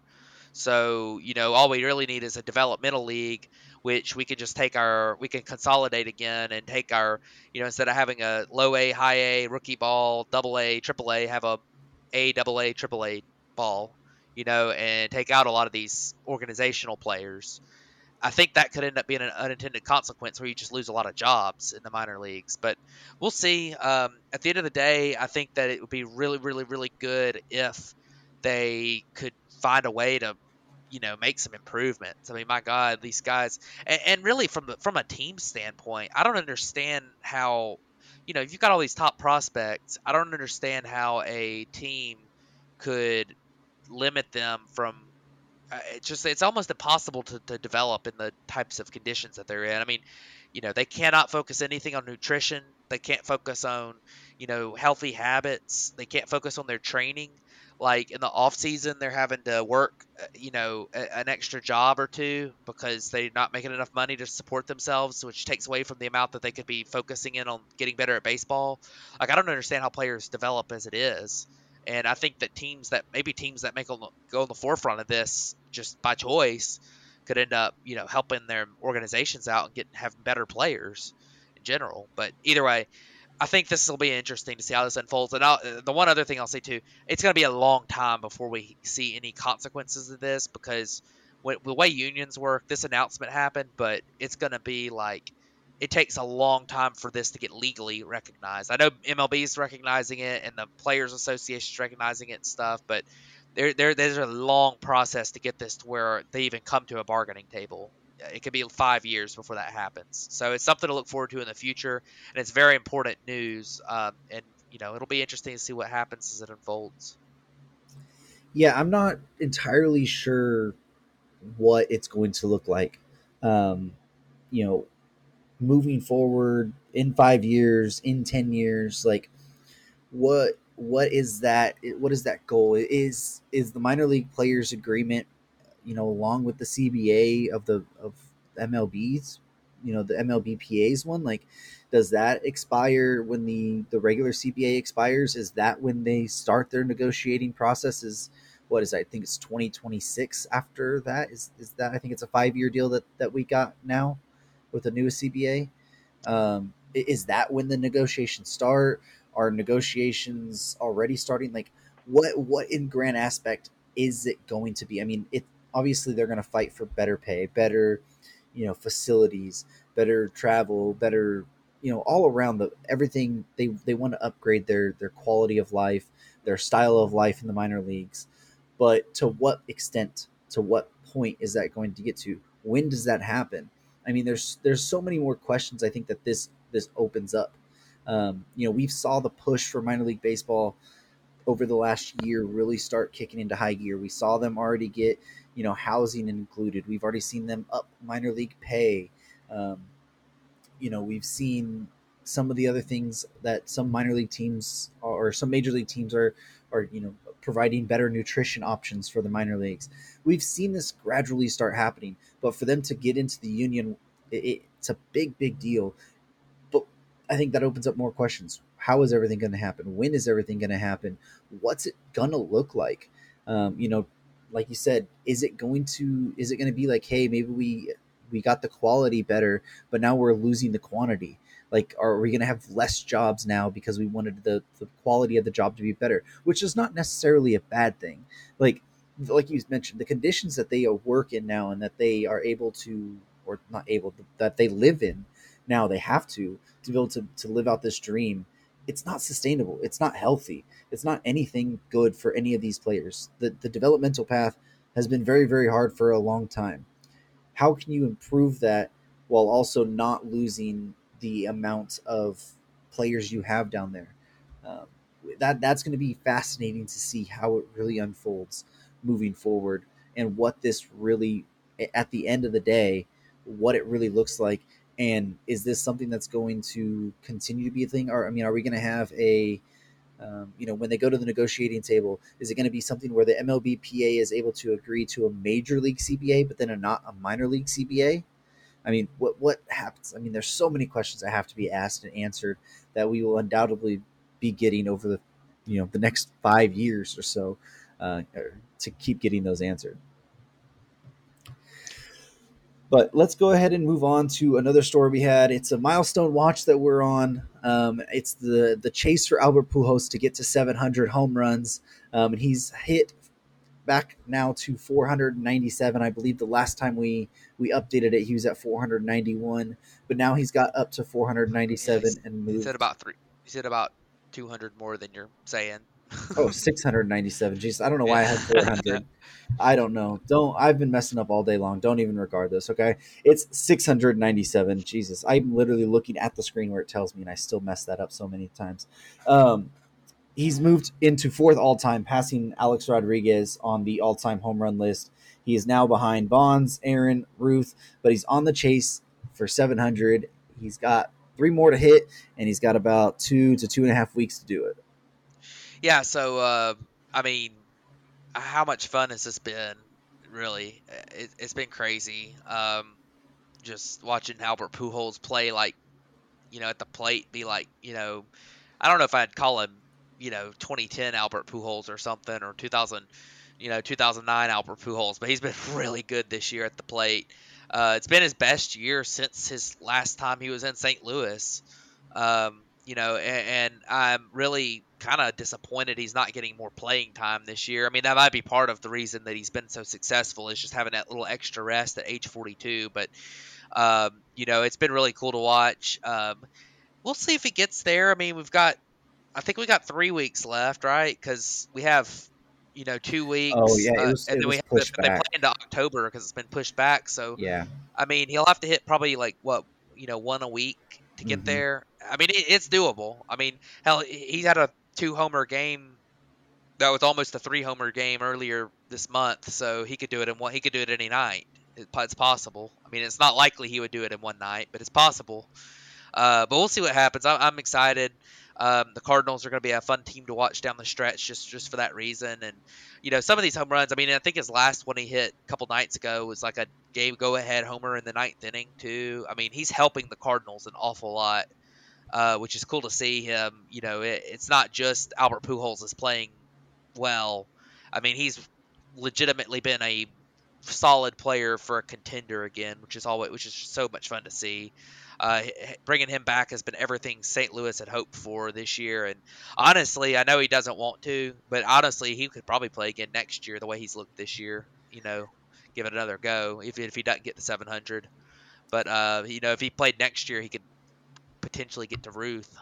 Speaker 3: So, you know, all we really need is a developmental league, which we can just take our, we can consolidate again and take our, you know, instead of having a low A, high A, rookie ball, double A, triple A, have a A, double A, triple A ball, you know, and take out a lot of these organizational players. I think that could end up being an unintended consequence where you just lose a lot of jobs in the minor leagues. But we'll see. Um, at the end of the day, I think that it would be really, really, really good if they could find a way to, you know, make some improvements. I mean, my God, these guys, and, and really from the, from a team standpoint, I don't understand how, you know, if you've got all these top prospects, I don't understand how a team could limit them from uh, it's just it's almost impossible to, to develop in the types of conditions that they're in. I mean, you know, they cannot focus anything on nutrition. They can't focus on, you know, healthy habits. They can't focus on their training. Like in the off season, they're having to work, uh, you know, a, an extra job or two because they're not making enough money to support themselves, which takes away from the amount that they could be focusing in on getting better at baseball. Like I don't understand how players develop as it is. And I think that teams that maybe teams that make go on the forefront of this just by choice could end up, you know, helping their organizations out and getting having better players in general. But either way, I think this will be interesting to see how this unfolds. And I'll, the one other thing I'll say too, it's going to be a long time before we see any consequences of this because when, the way unions work, this announcement happened, but it's going to be like it takes a long time for this to get legally recognized. I know MLB is recognizing it and the Players Association is recognizing it and stuff, but there, there, there's a long process to get this to where they even come to a bargaining table. It could be five years before that happens. So it's something to look forward to in the future, and it's very important news. Um, and you know, it'll be interesting to see what happens as it unfolds.
Speaker 1: Yeah, I'm not entirely sure what it's going to look like. Um, you know, moving forward in five years, in ten years, like what what is that what is that goal? Is is the minor league players agreement, you know, along with the CBA of the of MLB's, you know, the MLBPA's one, like does that expire when the the regular CBA expires? Is that when they start their negotiating processes? What is that? I think it's 2026 after that. Is is that I think it's a 5-year deal that that we got now with the new CBA. Um, is that when the negotiations start? Are negotiations already starting? Like, what what in grand aspect is it going to be? I mean, it obviously they're going to fight for better pay, better, you know, facilities, better travel, better, you know, all around the everything. They they want to upgrade their their quality of life, their style of life in the minor leagues. But to what extent? To what point is that going to get to? When does that happen? I mean, there's there's so many more questions. I think that this this opens up. Um, you know, we saw the push for minor league baseball over the last year really start kicking into high gear. We saw them already get you know housing included. We've already seen them up minor league pay. Um, you know, we've seen some of the other things that some minor league teams or some major league teams are are you know providing better nutrition options for the minor leagues. We've seen this gradually start happening, but for them to get into the union, it, it's a big, big deal. But I think that opens up more questions. How is everything going to happen? When is everything going to happen? What's it going to look like? Um, you know, like you said, is it going to is it going to be like, hey, maybe we we got the quality better, but now we're losing the quantity? like are we going to have less jobs now because we wanted the, the quality of the job to be better? Which is not necessarily a bad thing. Like like you mentioned the conditions that they work in now and that they are able to or not able that they live in now they have to to be able to, to live out this dream it's not sustainable. It's not healthy. It's not anything good for any of these players. The, the developmental path has been very very hard for a long time. How can you improve that while also not losing the amount of players you have down there. Um, that that's going to be fascinating to see how it really unfolds moving forward and what this really at the end of the day what it really looks like and is this something that's going to continue to be a thing or i mean are we going to have a um, you know when they go to the negotiating table is it going to be something where the mlbpa is able to agree to a major league cba but then a not a minor league cba I mean, what what happens? I mean, there's so many questions that have to be asked and answered that we will undoubtedly be getting over the you know the next five years or so uh, to keep getting those answered. But let's go ahead and move on to another story we had. It's a milestone watch that we're on. Um, it's the the chase for Albert Pujols to get to 700 home runs, um, and he's hit back now to 497. I believe the last time we we updated it, he was at 491, but now he's got up to 497 yeah, and moved.
Speaker 3: He said about three. He said about 200 more than you're saying.
Speaker 1: Oh, *laughs* 697. Jeez, I don't know why I had *laughs* 400. I don't know. Don't. I've been messing up all day long. Don't even regard this. Okay, it's 697. Jesus, I'm literally looking at the screen where it tells me, and I still mess that up so many times. Um, he's moved into fourth all time, passing Alex Rodriguez on the all time home run list. He is now behind Bonds, Aaron, Ruth, but he's on the chase for 700. He's got three more to hit, and he's got about two to two and a half weeks to do it.
Speaker 3: Yeah, so uh, I mean, how much fun has this been? Really, it, has been crazy. Um, just watching Albert Pujols play like, you know, at the plate, be like, you know, I don't know if I'd call him, you know, 2010 Albert Pujols or something, or 2000, you know, 2009 Albert Pujols, but he's been *laughs* really good this year at the plate. Uh, it's been his best year since his last time he was in St. Louis. Um, you know, and, and I'm really kind of disappointed he's not getting more playing time this year. I mean, that might be part of the reason that he's been so successful is just having that little extra rest at age 42. But, um, you know, it's been really cool to watch. Um, we'll see if he gets there. I mean, we've got, I think we got three weeks left, right? Because we have, you know, two weeks.
Speaker 1: Oh yeah, uh, was, and then we have
Speaker 3: to, they play into October because it's been pushed back. So
Speaker 1: yeah,
Speaker 3: I mean, he'll have to hit probably like what you know one a week to get mm-hmm. there. I mean, it, it's doable. I mean, hell, he's had a two homer game that was almost a three homer game earlier this month, so he could do it in one. He could do it any night. It, it's possible. I mean, it's not likely he would do it in one night, but it's possible. Uh, but we'll see what happens. I, I'm excited. Um, the Cardinals are going to be a fun team to watch down the stretch, just just for that reason. And you know, some of these home runs. I mean, I think his last one he hit a couple nights ago was like a game go ahead homer in the ninth inning too. I mean, he's helping the Cardinals an awful lot, uh, which is cool to see him. You know, it, it's not just Albert Pujols is playing well. I mean, he's legitimately been a solid player for a contender again, which is always which is so much fun to see. Uh, bringing him back has been everything St. Louis had hoped for this year. And honestly, I know he doesn't want to, but honestly, he could probably play again next year the way he's looked this year. You know, give it another go if, if he doesn't get the 700. But uh, you know, if he played next year, he could potentially get to Ruth.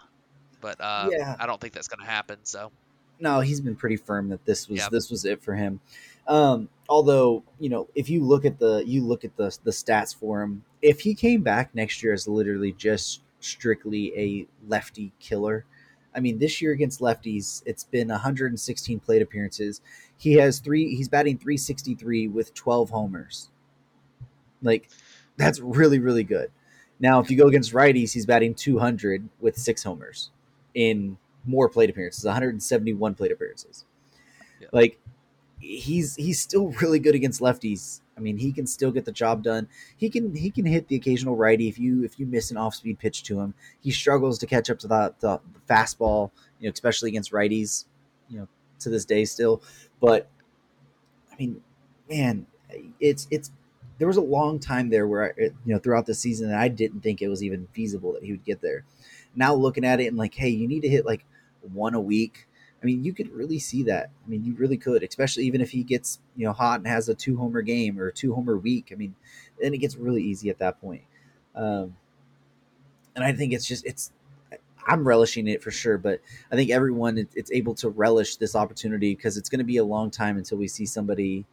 Speaker 3: But uh, yeah. I don't think that's going to happen. So
Speaker 1: no, he's been pretty firm that this was this was it for him. Um, although you know, if you look at the you look at the the stats for him, if he came back next year as literally just strictly a lefty killer, I mean, this year against lefties, it's been 116 plate appearances. He has three. He's batting 363 with 12 homers. Like, that's really really good. Now, if you go against righties, he's batting 200 with six homers in more plate appearances, 171 plate appearances. Yeah. Like he's he's still really good against lefties. I mean, he can still get the job done. He can he can hit the occasional righty if you if you miss an off speed pitch to him. He struggles to catch up to the, the, the fastball, you know, especially against righties, you know, to this day still. But I mean, man, it's it's there was a long time there where I, you know throughout the season that I didn't think it was even feasible that he would get there. Now looking at it and like, hey, you need to hit like one a week. I mean, you could really see that. I mean, you really could, especially even if he gets you know hot and has a two homer game or two homer week. I mean, then it gets really easy at that point. Um, and I think it's just it's I'm relishing it for sure, but I think everyone it's able to relish this opportunity because it's going to be a long time until we see somebody,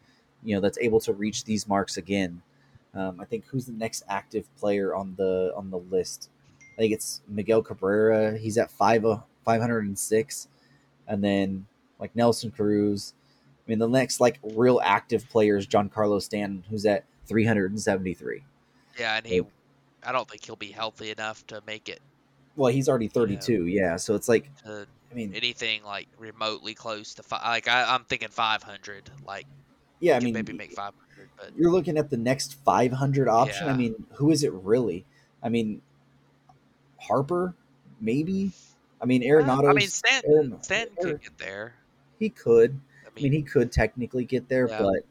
Speaker 1: you know, that's able to reach these marks again. Um, I think who's the next active player on the on the list? I think it's Miguel Cabrera. He's at five 506, and then like Nelson Cruz. I mean, the next like real active player is Carlos Stanton, who's at 373.
Speaker 3: Yeah, and he, I don't think he'll be healthy enough to make it.
Speaker 1: Well, he's already 32. You know, yeah, so it's like, I mean,
Speaker 3: anything like remotely close to five. Like I, am thinking 500. Like,
Speaker 1: yeah, I mean,
Speaker 3: maybe make 500. But
Speaker 1: you're looking at the next 500 option. Yeah. I mean, who is it really? I mean, Harper, maybe. I mean, Arenado.
Speaker 3: I mean, Stanton, Stanton could get there.
Speaker 1: He could. I mean, I mean, he could technically get there, yeah. but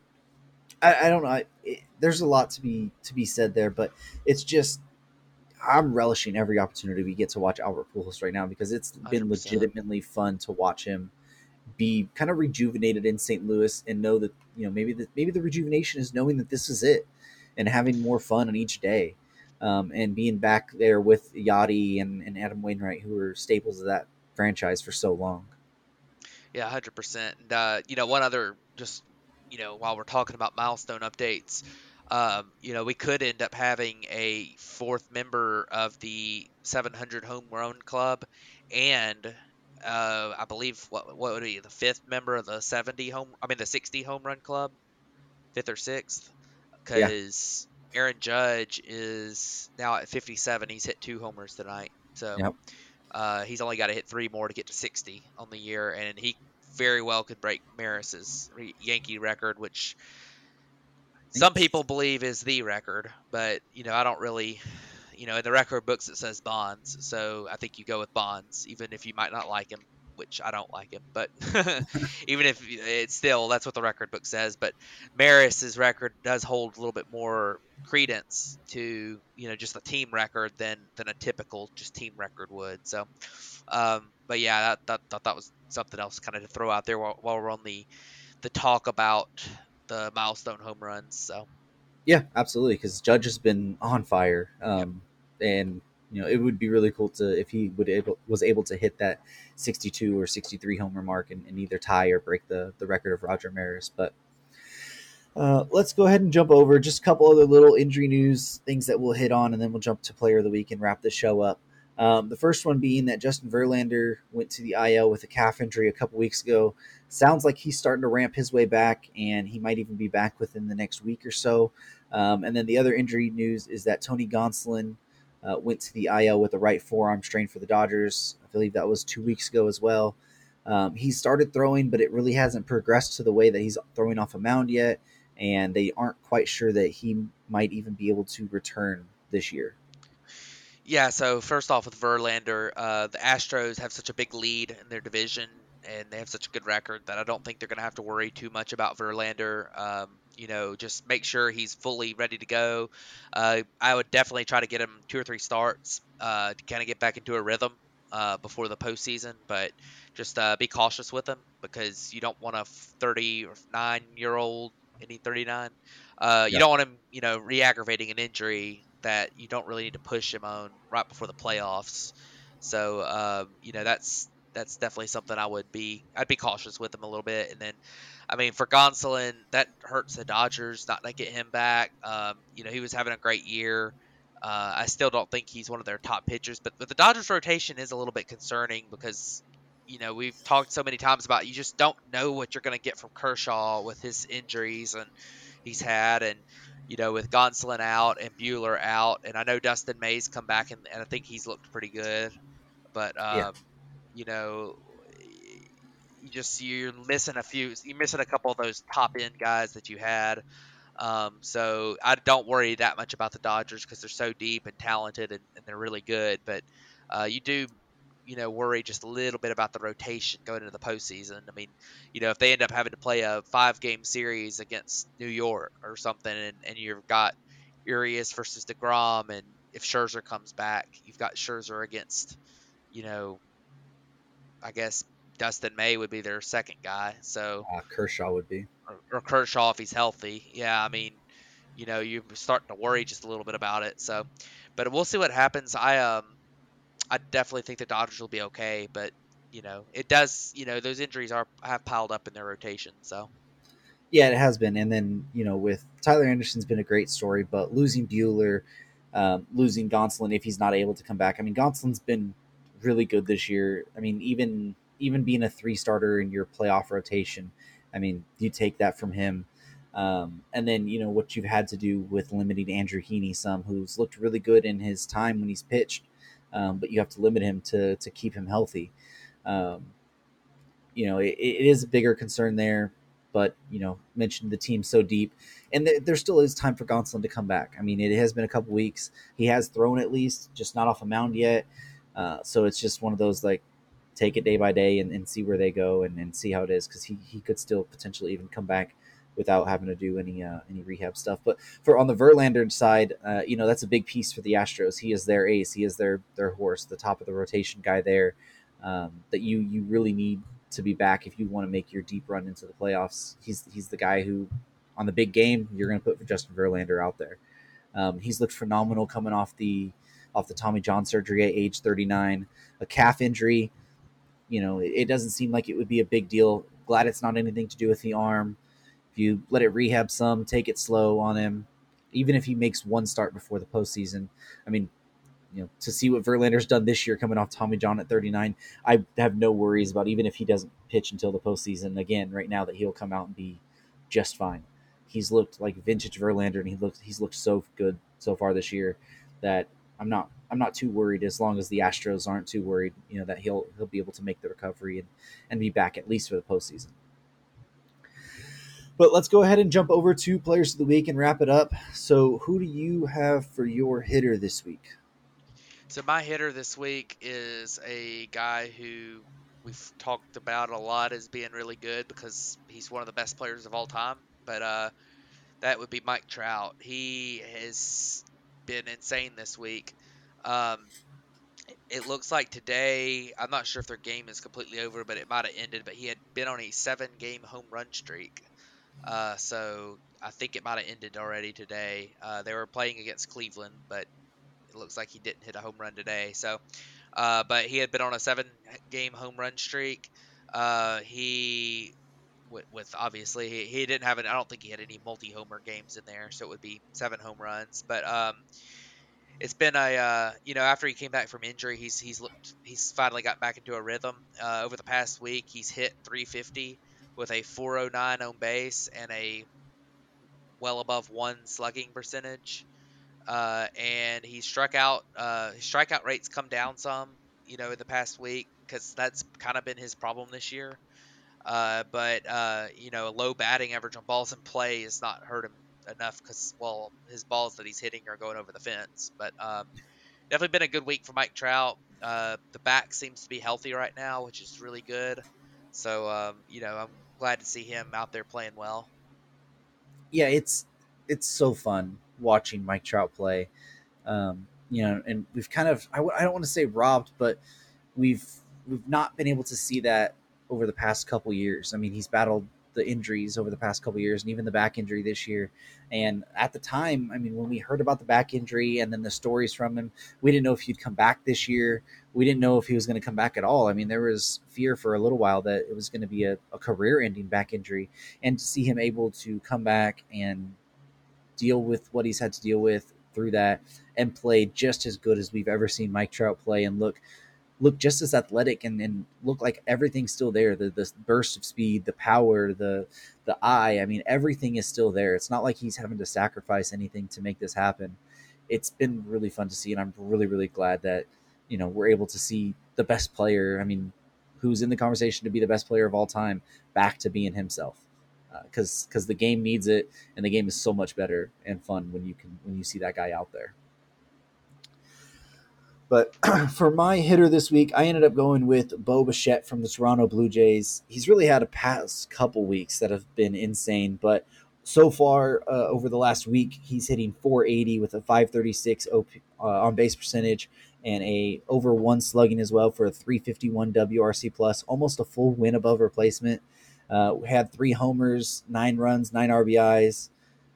Speaker 1: I, I, don't know. I, it, there's a lot to be to be said there, but it's just I'm relishing every opportunity we get to watch Albert Pujols right now because it's been 100%. legitimately fun to watch him be kind of rejuvenated in St. Louis and know that you know maybe the maybe the rejuvenation is knowing that this is it and having more fun on each day um, and being back there with Yadi and, and Adam Wainwright, who were staples of that franchise for so long.
Speaker 3: Yeah, hundred percent. And uh, you know, one other just you know, while we're talking about milestone updates, um, you know, we could end up having a fourth member of the 700 home run club, and uh, I believe what what would be the fifth member of the 70 home, I mean the 60 home run club. fifth or sixth because. Aaron Judge is now at 57. He's hit two homers tonight, so yep. uh, he's only got to hit three more to get to 60 on the year, and he very well could break Maris's Yankee record, which some people believe is the record, but you know I don't really, you know, in the record books it says Bonds, so I think you go with Bonds, even if you might not like him which I don't like him, but *laughs* even if it's still that's what the record book says. But Maris's record does hold a little bit more credence to you know just a team record than than a typical just team record would. So, um, but yeah, that, that thought that was something else kind of to throw out there while, while we're on the the talk about the milestone home runs. So.
Speaker 1: Yeah, absolutely. Because Judge has been on fire, um, yep. and you know, it would be really cool to if he would able was able to hit that 62 or 63 homer mark and, and either tie or break the the record of Roger Maris. But uh, let's go ahead and jump over just a couple other little injury news things that we'll hit on, and then we'll jump to player of the week and wrap the show up. Um, the first one being that Justin Verlander went to the IL with a calf injury a couple weeks ago. Sounds like he's starting to ramp his way back, and he might even be back within the next week or so. Um, and then the other injury news is that Tony Gonsolin uh, went to the IL with a right forearm strain for the Dodgers. I believe that was two weeks ago as well. Um, he started throwing, but it really hasn't progressed to the way that he's throwing off a mound yet, and they aren't quite sure that he might even be able to return this year.
Speaker 3: Yeah, so first off with Verlander, uh, the Astros have such a big lead in their division, and they have such a good record that I don't think they're going to have to worry too much about Verlander. Um, you know, just make sure he's fully ready to go. Uh, I would definitely try to get him two or three starts uh, to kind of get back into a rhythm uh, before the postseason, but just uh, be cautious with him because you don't want a 39 year old, any 39. Uh, you don't want him, you know, re-aggravating an injury that you don't really need to push him on right before the playoffs. So, um, you know, that's that's definitely something I would be I'd be cautious with him a little bit, and then I mean, for Gonsolin, that hurts the Dodgers not to get him back. Um, you know, he was having a great year. Uh, I still don't think he's one of their top pitchers, but, but the Dodgers rotation is a little bit concerning because, you know, we've talked so many times about you just don't know what you're going to get from Kershaw with his injuries and he's had, and you know, with Gonsolin out and Buehler out, and I know Dustin May's come back and, and I think he's looked pretty good, but um, yeah. You know, you just you're missing a few. You're missing a couple of those top end guys that you had. Um, so I don't worry that much about the Dodgers because they're so deep and talented and, and they're really good. But uh, you do, you know, worry just a little bit about the rotation going into the postseason. I mean, you know, if they end up having to play a five game series against New York or something, and, and you've got Urias versus deGrom, and if Scherzer comes back, you've got Scherzer against, you know, I guess Dustin May would be their second guy. So
Speaker 1: uh, Kershaw would be,
Speaker 3: or, or, Kershaw if he's healthy. Yeah, I mean, you know, you're starting to worry just a little bit about it. So, but we'll see what happens. I um, I definitely think the Dodgers will be okay, but you know, it does. You know, those injuries are have piled up in their rotation. So.
Speaker 1: Yeah, it has been, and then you know, with Tyler Anderson's been a great story, but losing Buehler, um, losing Gonsolin if he's not able to come back. I mean, Gonsolin's been really good this year. I mean, even even being a three starter in your playoff rotation, I mean, you take that from him. Um, and then you know what you've had to do with limiting Andrew Heaney, some who's looked really good in his time when he's pitched, um, but you have to limit him to to keep him healthy. Um, you know, it, it is a bigger concern there, but you know, mentioned the team so deep, and th- there still is time for Gonsolin to come back. I mean, it has been a couple weeks. He has thrown at least, just not off a mound yet. Uh, so it's just one of those like take it day by day and, and see where they go and, and see how it is because he, he could still potentially even come back without having to do any uh, any rehab stuff. But for on the Verlander side, uh, you know that's a big piece for the Astros. He is their ace. He is their their horse, the top of the rotation guy there. Um, that you you really need to be back if you want to make your deep run into the playoffs. He's he's the guy who on the big game you're going to put Justin Verlander out there. Um, he's looked phenomenal coming off the off the Tommy John surgery at age 39, a calf injury you know, it, it doesn't seem like it would be a big deal. Glad it's not anything to do with the arm. If you let it rehab some, take it slow on him, even if he makes one start before the postseason. I mean, you know, to see what Verlander's done this year coming off Tommy John at 39, I have no worries about even if he doesn't pitch until the postseason again right now that he'll come out and be just fine. he's looked like vintage Verlander, and he looked he's looked so good so far this year that I'm not I'm not too worried as long as the Astros aren't too worried. You know that he'll he'll be able to make the recovery and and be back at least for the postseason. But let's go ahead and jump over to players of the week and wrap it up. So, who do you have for your hitter this week?
Speaker 3: So my hitter this week is a guy who we've talked about a lot as being really good because he's one of the best players of all time. But uh, that would be Mike Trout. He has been insane this week. Um, it looks like today, I'm not sure if their game is completely over, but it might have ended. But he had been on a seven game home run streak. Uh, so I think it might have ended already today. Uh, they were playing against Cleveland, but it looks like he didn't hit a home run today. So, uh, but he had been on a seven game home run streak. Uh, he with, with obviously he, didn't have an I don't think he had any multi homer games in there, so it would be seven home runs. But um, it's been a uh, you know after he came back from injury, he's he's looked he's finally got back into a rhythm. Uh, over the past week, he's hit 350 with a 409 on base and a well above one slugging percentage. Uh, and he struck out. Uh, his strikeout rates come down some, you know, in the past week because that's kind of been his problem this year. Uh, but uh, you know, a low batting average on balls in play has not hurt him enough because well, his balls that he's hitting are going over the fence. But um, definitely been a good week for Mike Trout. Uh, the back seems to be healthy right now, which is really good. So um, you know, I'm glad to see him out there playing well.
Speaker 1: Yeah, it's it's so fun watching Mike Trout play. Um, you know, and we've kind of I w- I don't want to say robbed, but we've we've not been able to see that over the past couple years. I mean, he's battled the injuries over the past couple years and even the back injury this year. And at the time, I mean, when we heard about the back injury and then the stories from him, we didn't know if he'd come back this year. We didn't know if he was going to come back at all. I mean, there was fear for a little while that it was going to be a, a career ending back injury. And to see him able to come back and deal with what he's had to deal with through that and play just as good as we've ever seen Mike Trout play and look look just as athletic and, and look like everything's still there. The, the burst of speed the power the the eye i mean everything is still there. It's not like he's having to sacrifice anything to make this happen. It's been really fun to see and i'm really really glad that you know we're able to see the best player i mean who's in the conversation to be the best player of all time back to being himself. Because uh, because the game needs it, and the game is so much better and fun when you can when you see that guy out there. But *clears throat* for my hitter this week, I ended up going with Bo Bichette from the Toronto Blue Jays. He's really had a past couple weeks that have been insane, but so far uh, over the last week, he's hitting 480 with a 536 OP, uh, on base percentage and a over one slugging as well for a 351 WRC plus, almost a full win above replacement. Uh, had three homers, nine runs, nine RBIs.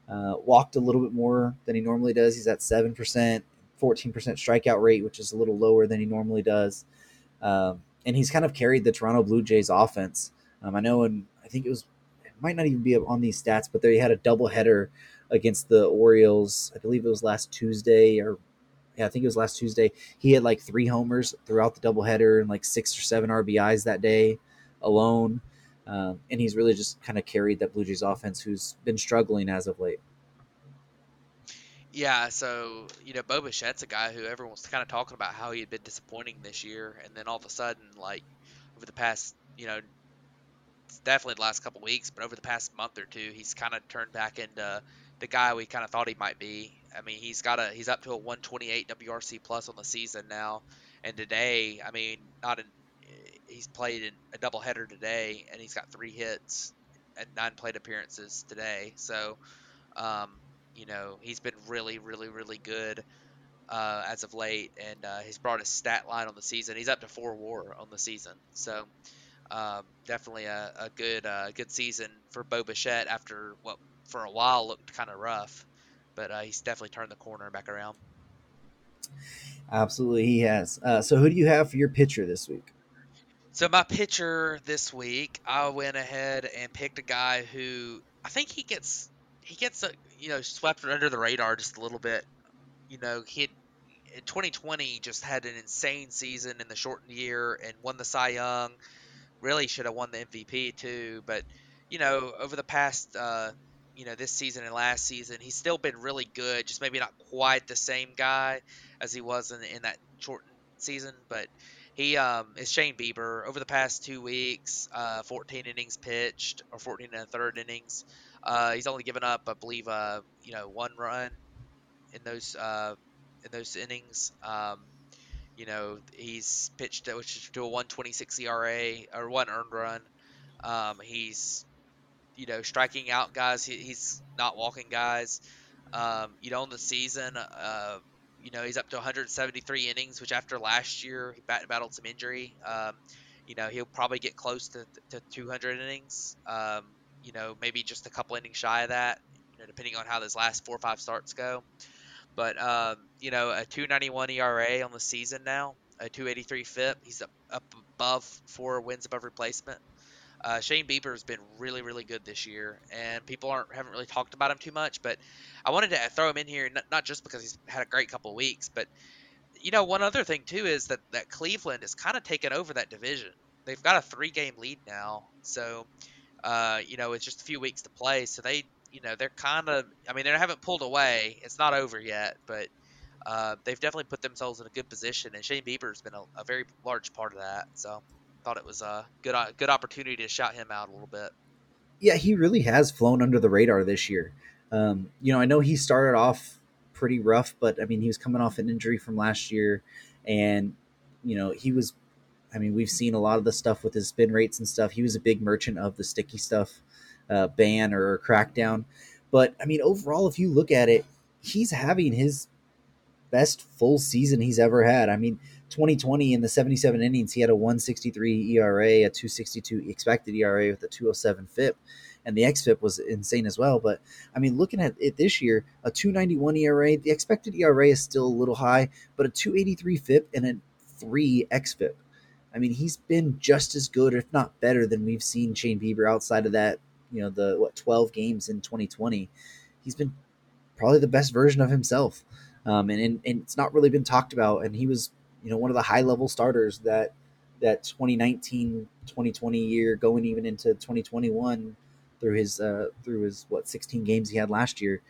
Speaker 1: Uh, walked a little bit more than he normally does. He's at seven percent, fourteen percent strikeout rate, which is a little lower than he normally does. Um, and he's kind of carried the Toronto Blue Jays offense. Um, I know, and I think it was it might not even be on these stats, but they had a doubleheader against the Orioles. I believe it was last Tuesday, or yeah, I think it was last Tuesday. He had like three homers throughout the doubleheader and like six or seven RBIs that day alone. Um, and he's really just kind of carried that Blue Jays offense, who's been struggling as of late.
Speaker 3: Yeah, so you know, Bo Bichette's a guy who everyone's kind of talking about how he had been disappointing this year, and then all of a sudden, like over the past, you know, definitely the last couple weeks, but over the past month or two, he's kind of turned back into the guy we kind of thought he might be. I mean, he's got a he's up to a 128 WRC plus on the season now, and today, I mean, not in he's played in a doubleheader today, and he's got three hits and nine plate appearances today. So, um, you know, he's been really, really, really good uh, as of late, and uh, he's brought his stat line on the season. He's up to four WAR on the season. So, um, definitely a, a good, uh, good season for Bo Bichette after what for a while looked kind of rough, but uh, he's definitely turned the corner back around.
Speaker 1: Absolutely, he has. Uh, so, who do you have for your pitcher this week?
Speaker 3: So my pitcher this week, I went ahead and picked a guy who I think he gets he gets a, you know swept under the radar just a little bit. You know, he had, in 2020 just had an insane season in the shortened year and won the Cy Young. Really should have won the MVP too, but you know over the past uh, you know this season and last season. He's still been really good, just maybe not quite the same guy as he was in, in that shortened season, but he um, is Shane Bieber. Over the past two weeks, uh, 14 innings pitched, or 14 and a third innings. Uh, he's only given up, I believe, uh, you know, one run in those uh, in those innings. Um, you know, he's pitched to, to a 126 ERA or one earned run. Um, he's you know striking out guys. He, he's not walking guys. Um, you know, in the season, uh, you know, he's up to 173 innings, which after last year he bat- battled some injury. Um, you know, he'll probably get close to, to 200 innings. Um, you know, maybe just a couple innings shy of that, you know, depending on how those last four or five starts go. But um, you know, a 291 ERA on the season now, a 283 FIP. He's up, up above four wins above replacement. Uh, Shane Bieber has been really, really good this year, and people aren't haven't really talked about him too much. But I wanted to throw him in here, not, not just because he's had a great couple of weeks, but you know, one other thing too is that that Cleveland has kind of taken over that division. They've got a three-game lead now, so uh, you know it's just a few weeks to play. So they, you know, they're kind of, I mean, they haven't pulled away. It's not over yet, but uh, they've definitely put themselves in a good position, and Shane Bieber's been a, a very large part of that. So thought it was a good uh, good opportunity to shout him out a little bit.
Speaker 1: Yeah, he really has flown under the radar this year. Um, you know, I know he started off pretty rough, but I mean, he was coming off an injury from last year, and you know, he was. I mean, we've seen a lot of the stuff with his spin rates and stuff. He was a big merchant of the sticky stuff uh, ban or crackdown, but I mean, overall, if you look at it, he's having his best full season he's ever had. I mean, 2020 in the 77 innings, he had a 163 ERA, a 262 expected ERA with a 207 FIP, and the xFIP was insane as well. But I mean, looking at it this year, a 291 ERA, the expected ERA is still a little high, but a 283 FIP and a three xFIP. I mean, he's been just as good, if not better, than we've seen Shane Bieber outside of that. You know, the what 12 games in 2020. He's been probably the best version of himself. Um, and, and, and it's not really been talked about. And he was you know one of the high level starters that that 2019 2020 year going even into 2021 through his uh through his what 16 games he had last year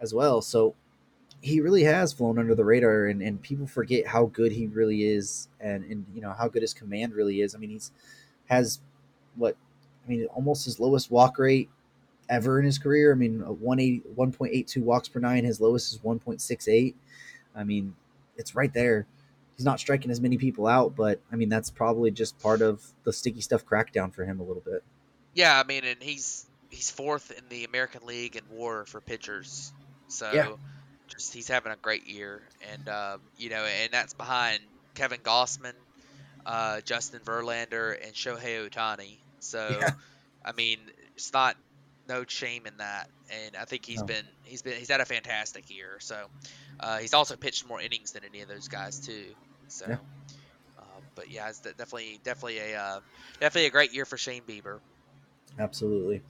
Speaker 1: as well so he really has flown under the radar and, and people forget how good he really is and and you know how good his command really is. I mean he's has what i mean almost his lowest walk rate ever in his career. I mean 1.82 walks per nine his lowest is 1.68 i mean it's right there. He's not striking as many people out, but I mean that's probably just part of the sticky stuff crackdown for him a little bit.
Speaker 3: Yeah, I mean, and he's he's fourth in the American League in WAR for pitchers, so yeah. Just he's having a great year, and um, you know, and that's behind Kevin Gausman, uh, Justin Verlander, and Shohei Ohtani. So, *laughs* yeah. I mean, it's not no shame in that, and I think he's no. been he's been he's had a fantastic year. So, uh, he's also pitched more innings than any of those guys too. So, yeah. Uh, but yeah, it's definitely definitely a uh, definitely a great year for Shane Bieber.
Speaker 1: Absolutely.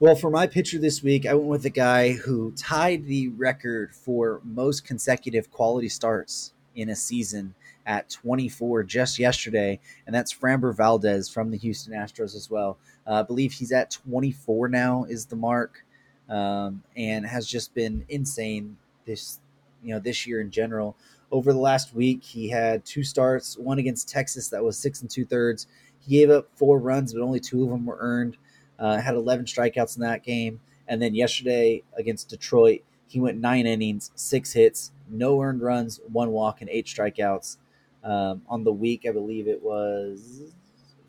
Speaker 1: Well, for my pitcher this week, I went with the guy who tied the record for most consecutive quality starts in a season at 24 just yesterday, and that's Framber Valdez from the Houston Astros as well. Uh, I believe he's at 24 now is the mark, um, and has just been insane this you know this year in general over the last week. He had two starts, one against Texas that was six and two thirds. He gave up four runs, but only two of them were earned. Uh, had 11 strikeouts in that game. And then yesterday against Detroit, he went nine innings, six hits, no earned runs, one walk, and eight strikeouts. Um, on the week, I believe it was.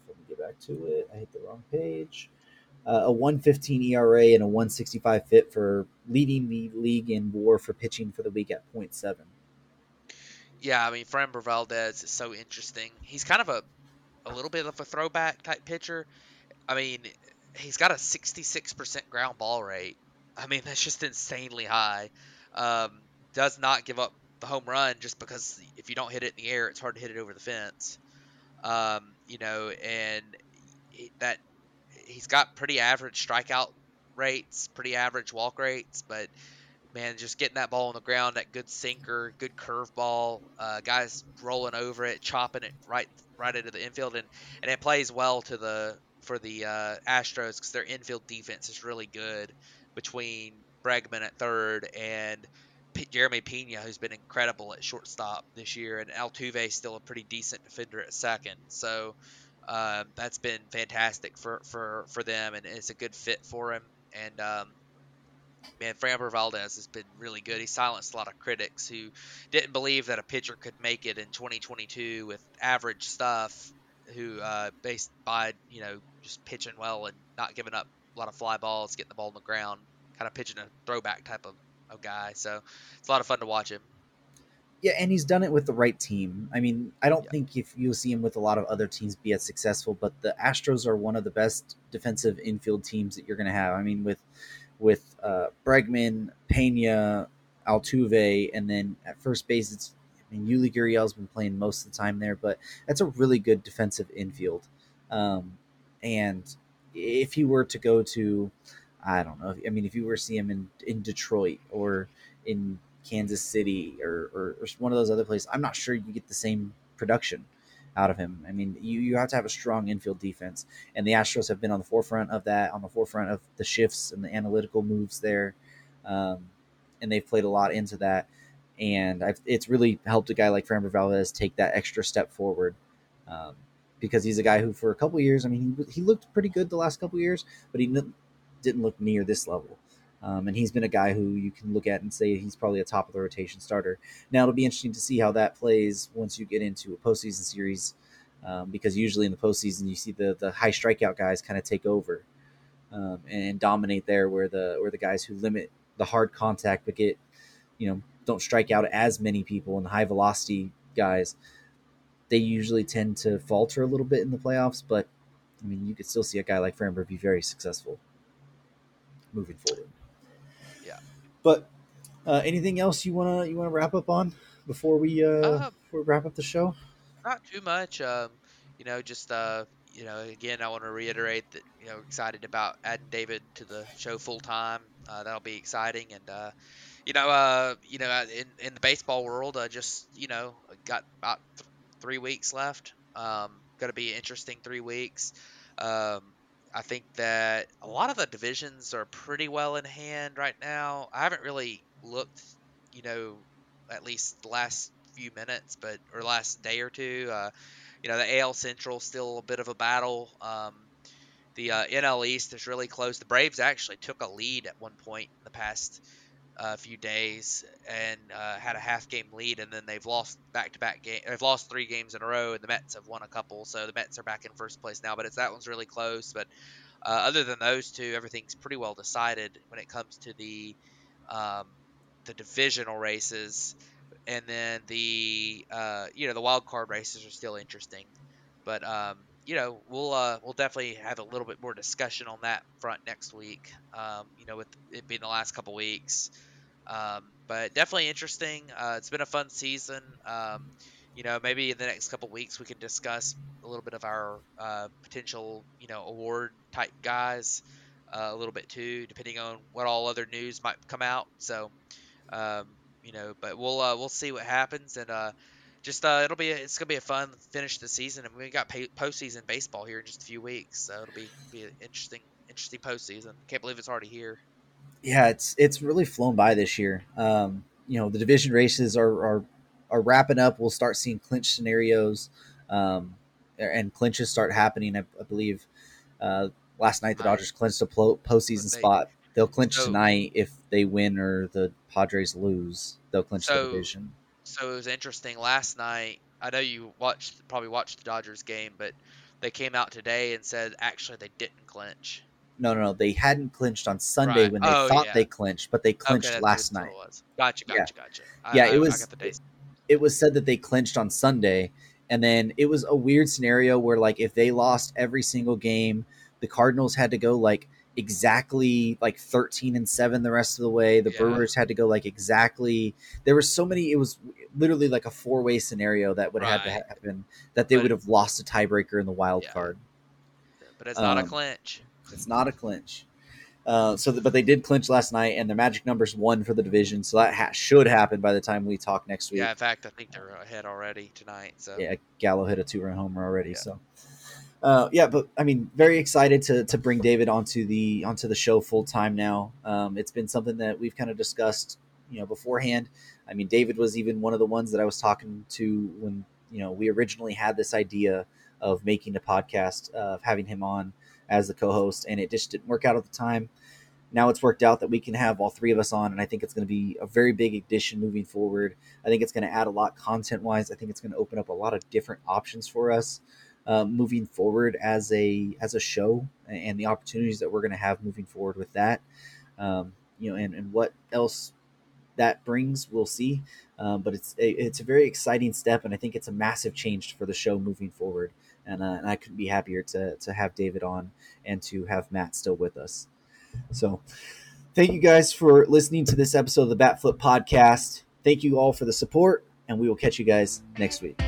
Speaker 1: Let me get back to it. I hit the wrong page. Uh, a 115 ERA and a 165 FIP for leading the league in WAR for pitching for the week at 0.7.
Speaker 3: Yeah, I mean, Framber Valdez is so interesting. He's kind of a, a little bit of a throwback type pitcher. I mean, he's got a 66% ground ball rate. I mean, that's just insanely high. Um, does not give up the home run just because if you don't hit it in the air, it's hard to hit it over the fence. Um, you know, and that he's got pretty average strikeout rates, pretty average walk rates, but man, just getting that ball on the ground, that good sinker, good curveball, uh, guys rolling over it, chopping it right right into the infield, and and it plays well to the for the uh, Astros because their infield defense is really good. between Bregman at third and P- Jeremy Pena, who's been incredible at shortstop this year, and Altuve still a pretty decent defender at second. So um, that's been fantastic for, for, for them, and it's a good fit for him. And um, man, Framber Valdez has been really good. He silenced a lot of critics who didn't believe that a pitcher could make it in 2022 with average stuff, who uh, based by you know just pitching well and not giving up a lot of fly balls, getting the ball on the ground, kind of pitching a throwback type of, of guy. So it's a lot of fun to watch him.
Speaker 1: Yeah, and he's done it with the right team. I mean, I don't
Speaker 3: Yeah.
Speaker 1: think if you'll see him with a lot of other teams be as successful, but the Astros are one of the best defensive infield teams that you're going to have. I mean, with with uh, Bregman, Pena, Altuve, and then at first base, it's Mean, Yuli Gurriel's been playing most of the time there, but that's a really good defensive infield. Um, and if he were to go to, I don't know, I mean, if you were to see him in in Detroit or in Kansas City or, or, or one of those other places, I'm not sure you get the same production out of him. I mean, you, you have to have a strong infield defense, and the Astros have been on the forefront of that, on the forefront of the shifts and the analytical moves there, um, and they've played a lot into that. And I've, it's really helped a guy like Framber Valdez take that extra step forward um, because he's a guy who, for a couple years, I mean, he, he looked pretty good the last couple years, but he n- didn't look near this level. Um, and he's been a guy who you can look at and say he's probably a top of the rotation starter. Now it'll be interesting to see how that plays once you get into a postseason series, um, because usually in the postseason you see the the high strikeout guys kind of take over um, and dominate there, where the where the guys who limit the hard contact but get you know don't strike out as many people and high velocity guys, they usually tend to falter a little bit in the playoffs. But I mean, you could still see a guy like Framber be very successful moving forward.
Speaker 3: Yeah.
Speaker 1: But uh, anything else you wanna you wanna wrap up on before we uh,
Speaker 3: Uh,
Speaker 1: before we wrap up the show?
Speaker 3: Not too much. Um, you know, just uh, you know, again, I want to reiterate that you know, excited about adding David to the show full time. Uh, that'll be exciting, and uh, you know, uh, you know, uh, in in the baseball world, uh, just you know, got about th- three weeks left. Um, going to be interesting three weeks. Um, I think that a lot of the divisions are pretty well in hand right now. I haven't really looked, you know, at least the last few minutes, but or last day or two. Uh, you know, the AL Central still a bit of a battle. Um, the uh, NL East is really close. The Braves actually took a lead at one point in the past uh, few days and uh, had a half game lead, and then they've lost back to back game. They've lost three games in a row, and the Mets have won a couple. So the Mets are back in first place now, but it's that one's really close. But uh, other than those two, everything's pretty well decided when it comes to the um, the divisional races, and then the uh, you know the wild card races are still interesting, but um, you know we'll uh, we'll definitely have a little bit more discussion on that front next week. Um, you know with it being the last couple weeks, um, but definitely interesting. Uh, it's been a fun season. Um, you know maybe in the next couple weeks we can discuss a little bit of our uh, potential you know award type guys. Uh, a little bit too, depending on what all other news might come out. So, um, you know, but we'll uh, we'll see what happens, and uh, just uh, it'll be a, it's gonna be a fun finish to the season, and we got pay, postseason baseball here in just a few weeks, so it'll be be an interesting interesting postseason. Can't believe it's already here.
Speaker 1: Yeah, it's it's really flown by this year. Um, you know, the division races are are, are wrapping up. We'll start seeing clinch scenarios, um, and clinches start happening. I, I believe uh, last night the Dodgers clinched a postseason spot. They'll clinch
Speaker 3: So-
Speaker 1: tonight if they win or the Padres lose. They'll clinch the division.
Speaker 3: So it was interesting last night. I know you watched probably watched the Dodgers game, but they came out today and said actually they didn't clinch.
Speaker 1: No, no, no. They hadn't clinched on Sunday
Speaker 3: Right.
Speaker 1: when they
Speaker 3: Oh,
Speaker 1: thought
Speaker 3: yeah.
Speaker 1: they clinched, but they clinched
Speaker 3: okay,
Speaker 1: last night.
Speaker 3: It was. Gotcha,
Speaker 1: Yeah.
Speaker 3: gotcha, gotcha. I,
Speaker 1: Yeah,
Speaker 3: I,
Speaker 1: it was-
Speaker 3: dates.
Speaker 1: it was said that they clinched on Sunday, and then it was a weird scenario where like if they lost every single game, the Cardinals had to go like exactly like 13 and 7 the rest of the way. The
Speaker 3: Yeah.
Speaker 1: Brewers had to go like exactly there were so many it was literally like a four-way scenario that would have to happen that they
Speaker 3: But-
Speaker 1: would have lost a tiebreaker in the wild
Speaker 3: Yeah.
Speaker 1: card.
Speaker 3: But it's not a
Speaker 1: um,
Speaker 3: clinch.
Speaker 1: It's not a clinch. Uh, so, th- but they did clinch last night, and their magic numbers one for the division. So that ha- should happen by the time we talk next week.
Speaker 3: Yeah, in fact, I think they're ahead already tonight. So
Speaker 1: yeah, Gallo hit a two run homer already.
Speaker 3: Yeah.
Speaker 1: So, uh, yeah, but I mean, very excited to to bring David onto the onto the show full time now. Um, it's been something that we've kind of discussed, you know, beforehand. I mean, David was even one of the ones that I was talking to when you know we originally had this idea of making a podcast, uh, of having him on as the co-host, and it just didn't work out at the time. Now it's worked out that we can have all three of us on, and I think it's going to be a very big addition moving forward. I think it's going to add a lot content wise. I think it's going to open up a lot of different options for us uh, moving forward as a as a show and the opportunities that we're going to have moving forward with that. Um, you know, and, and what else that brings, we'll see. Um, but it's a, it's a very exciting step, and I think it's a massive change for the show moving forward. And, uh, and I couldn't be happier to to have David on and to have Matt still with us. So, thank you guys for listening to this episode of the Batflip Podcast. Thank you all for the support, and we will catch you guys next week.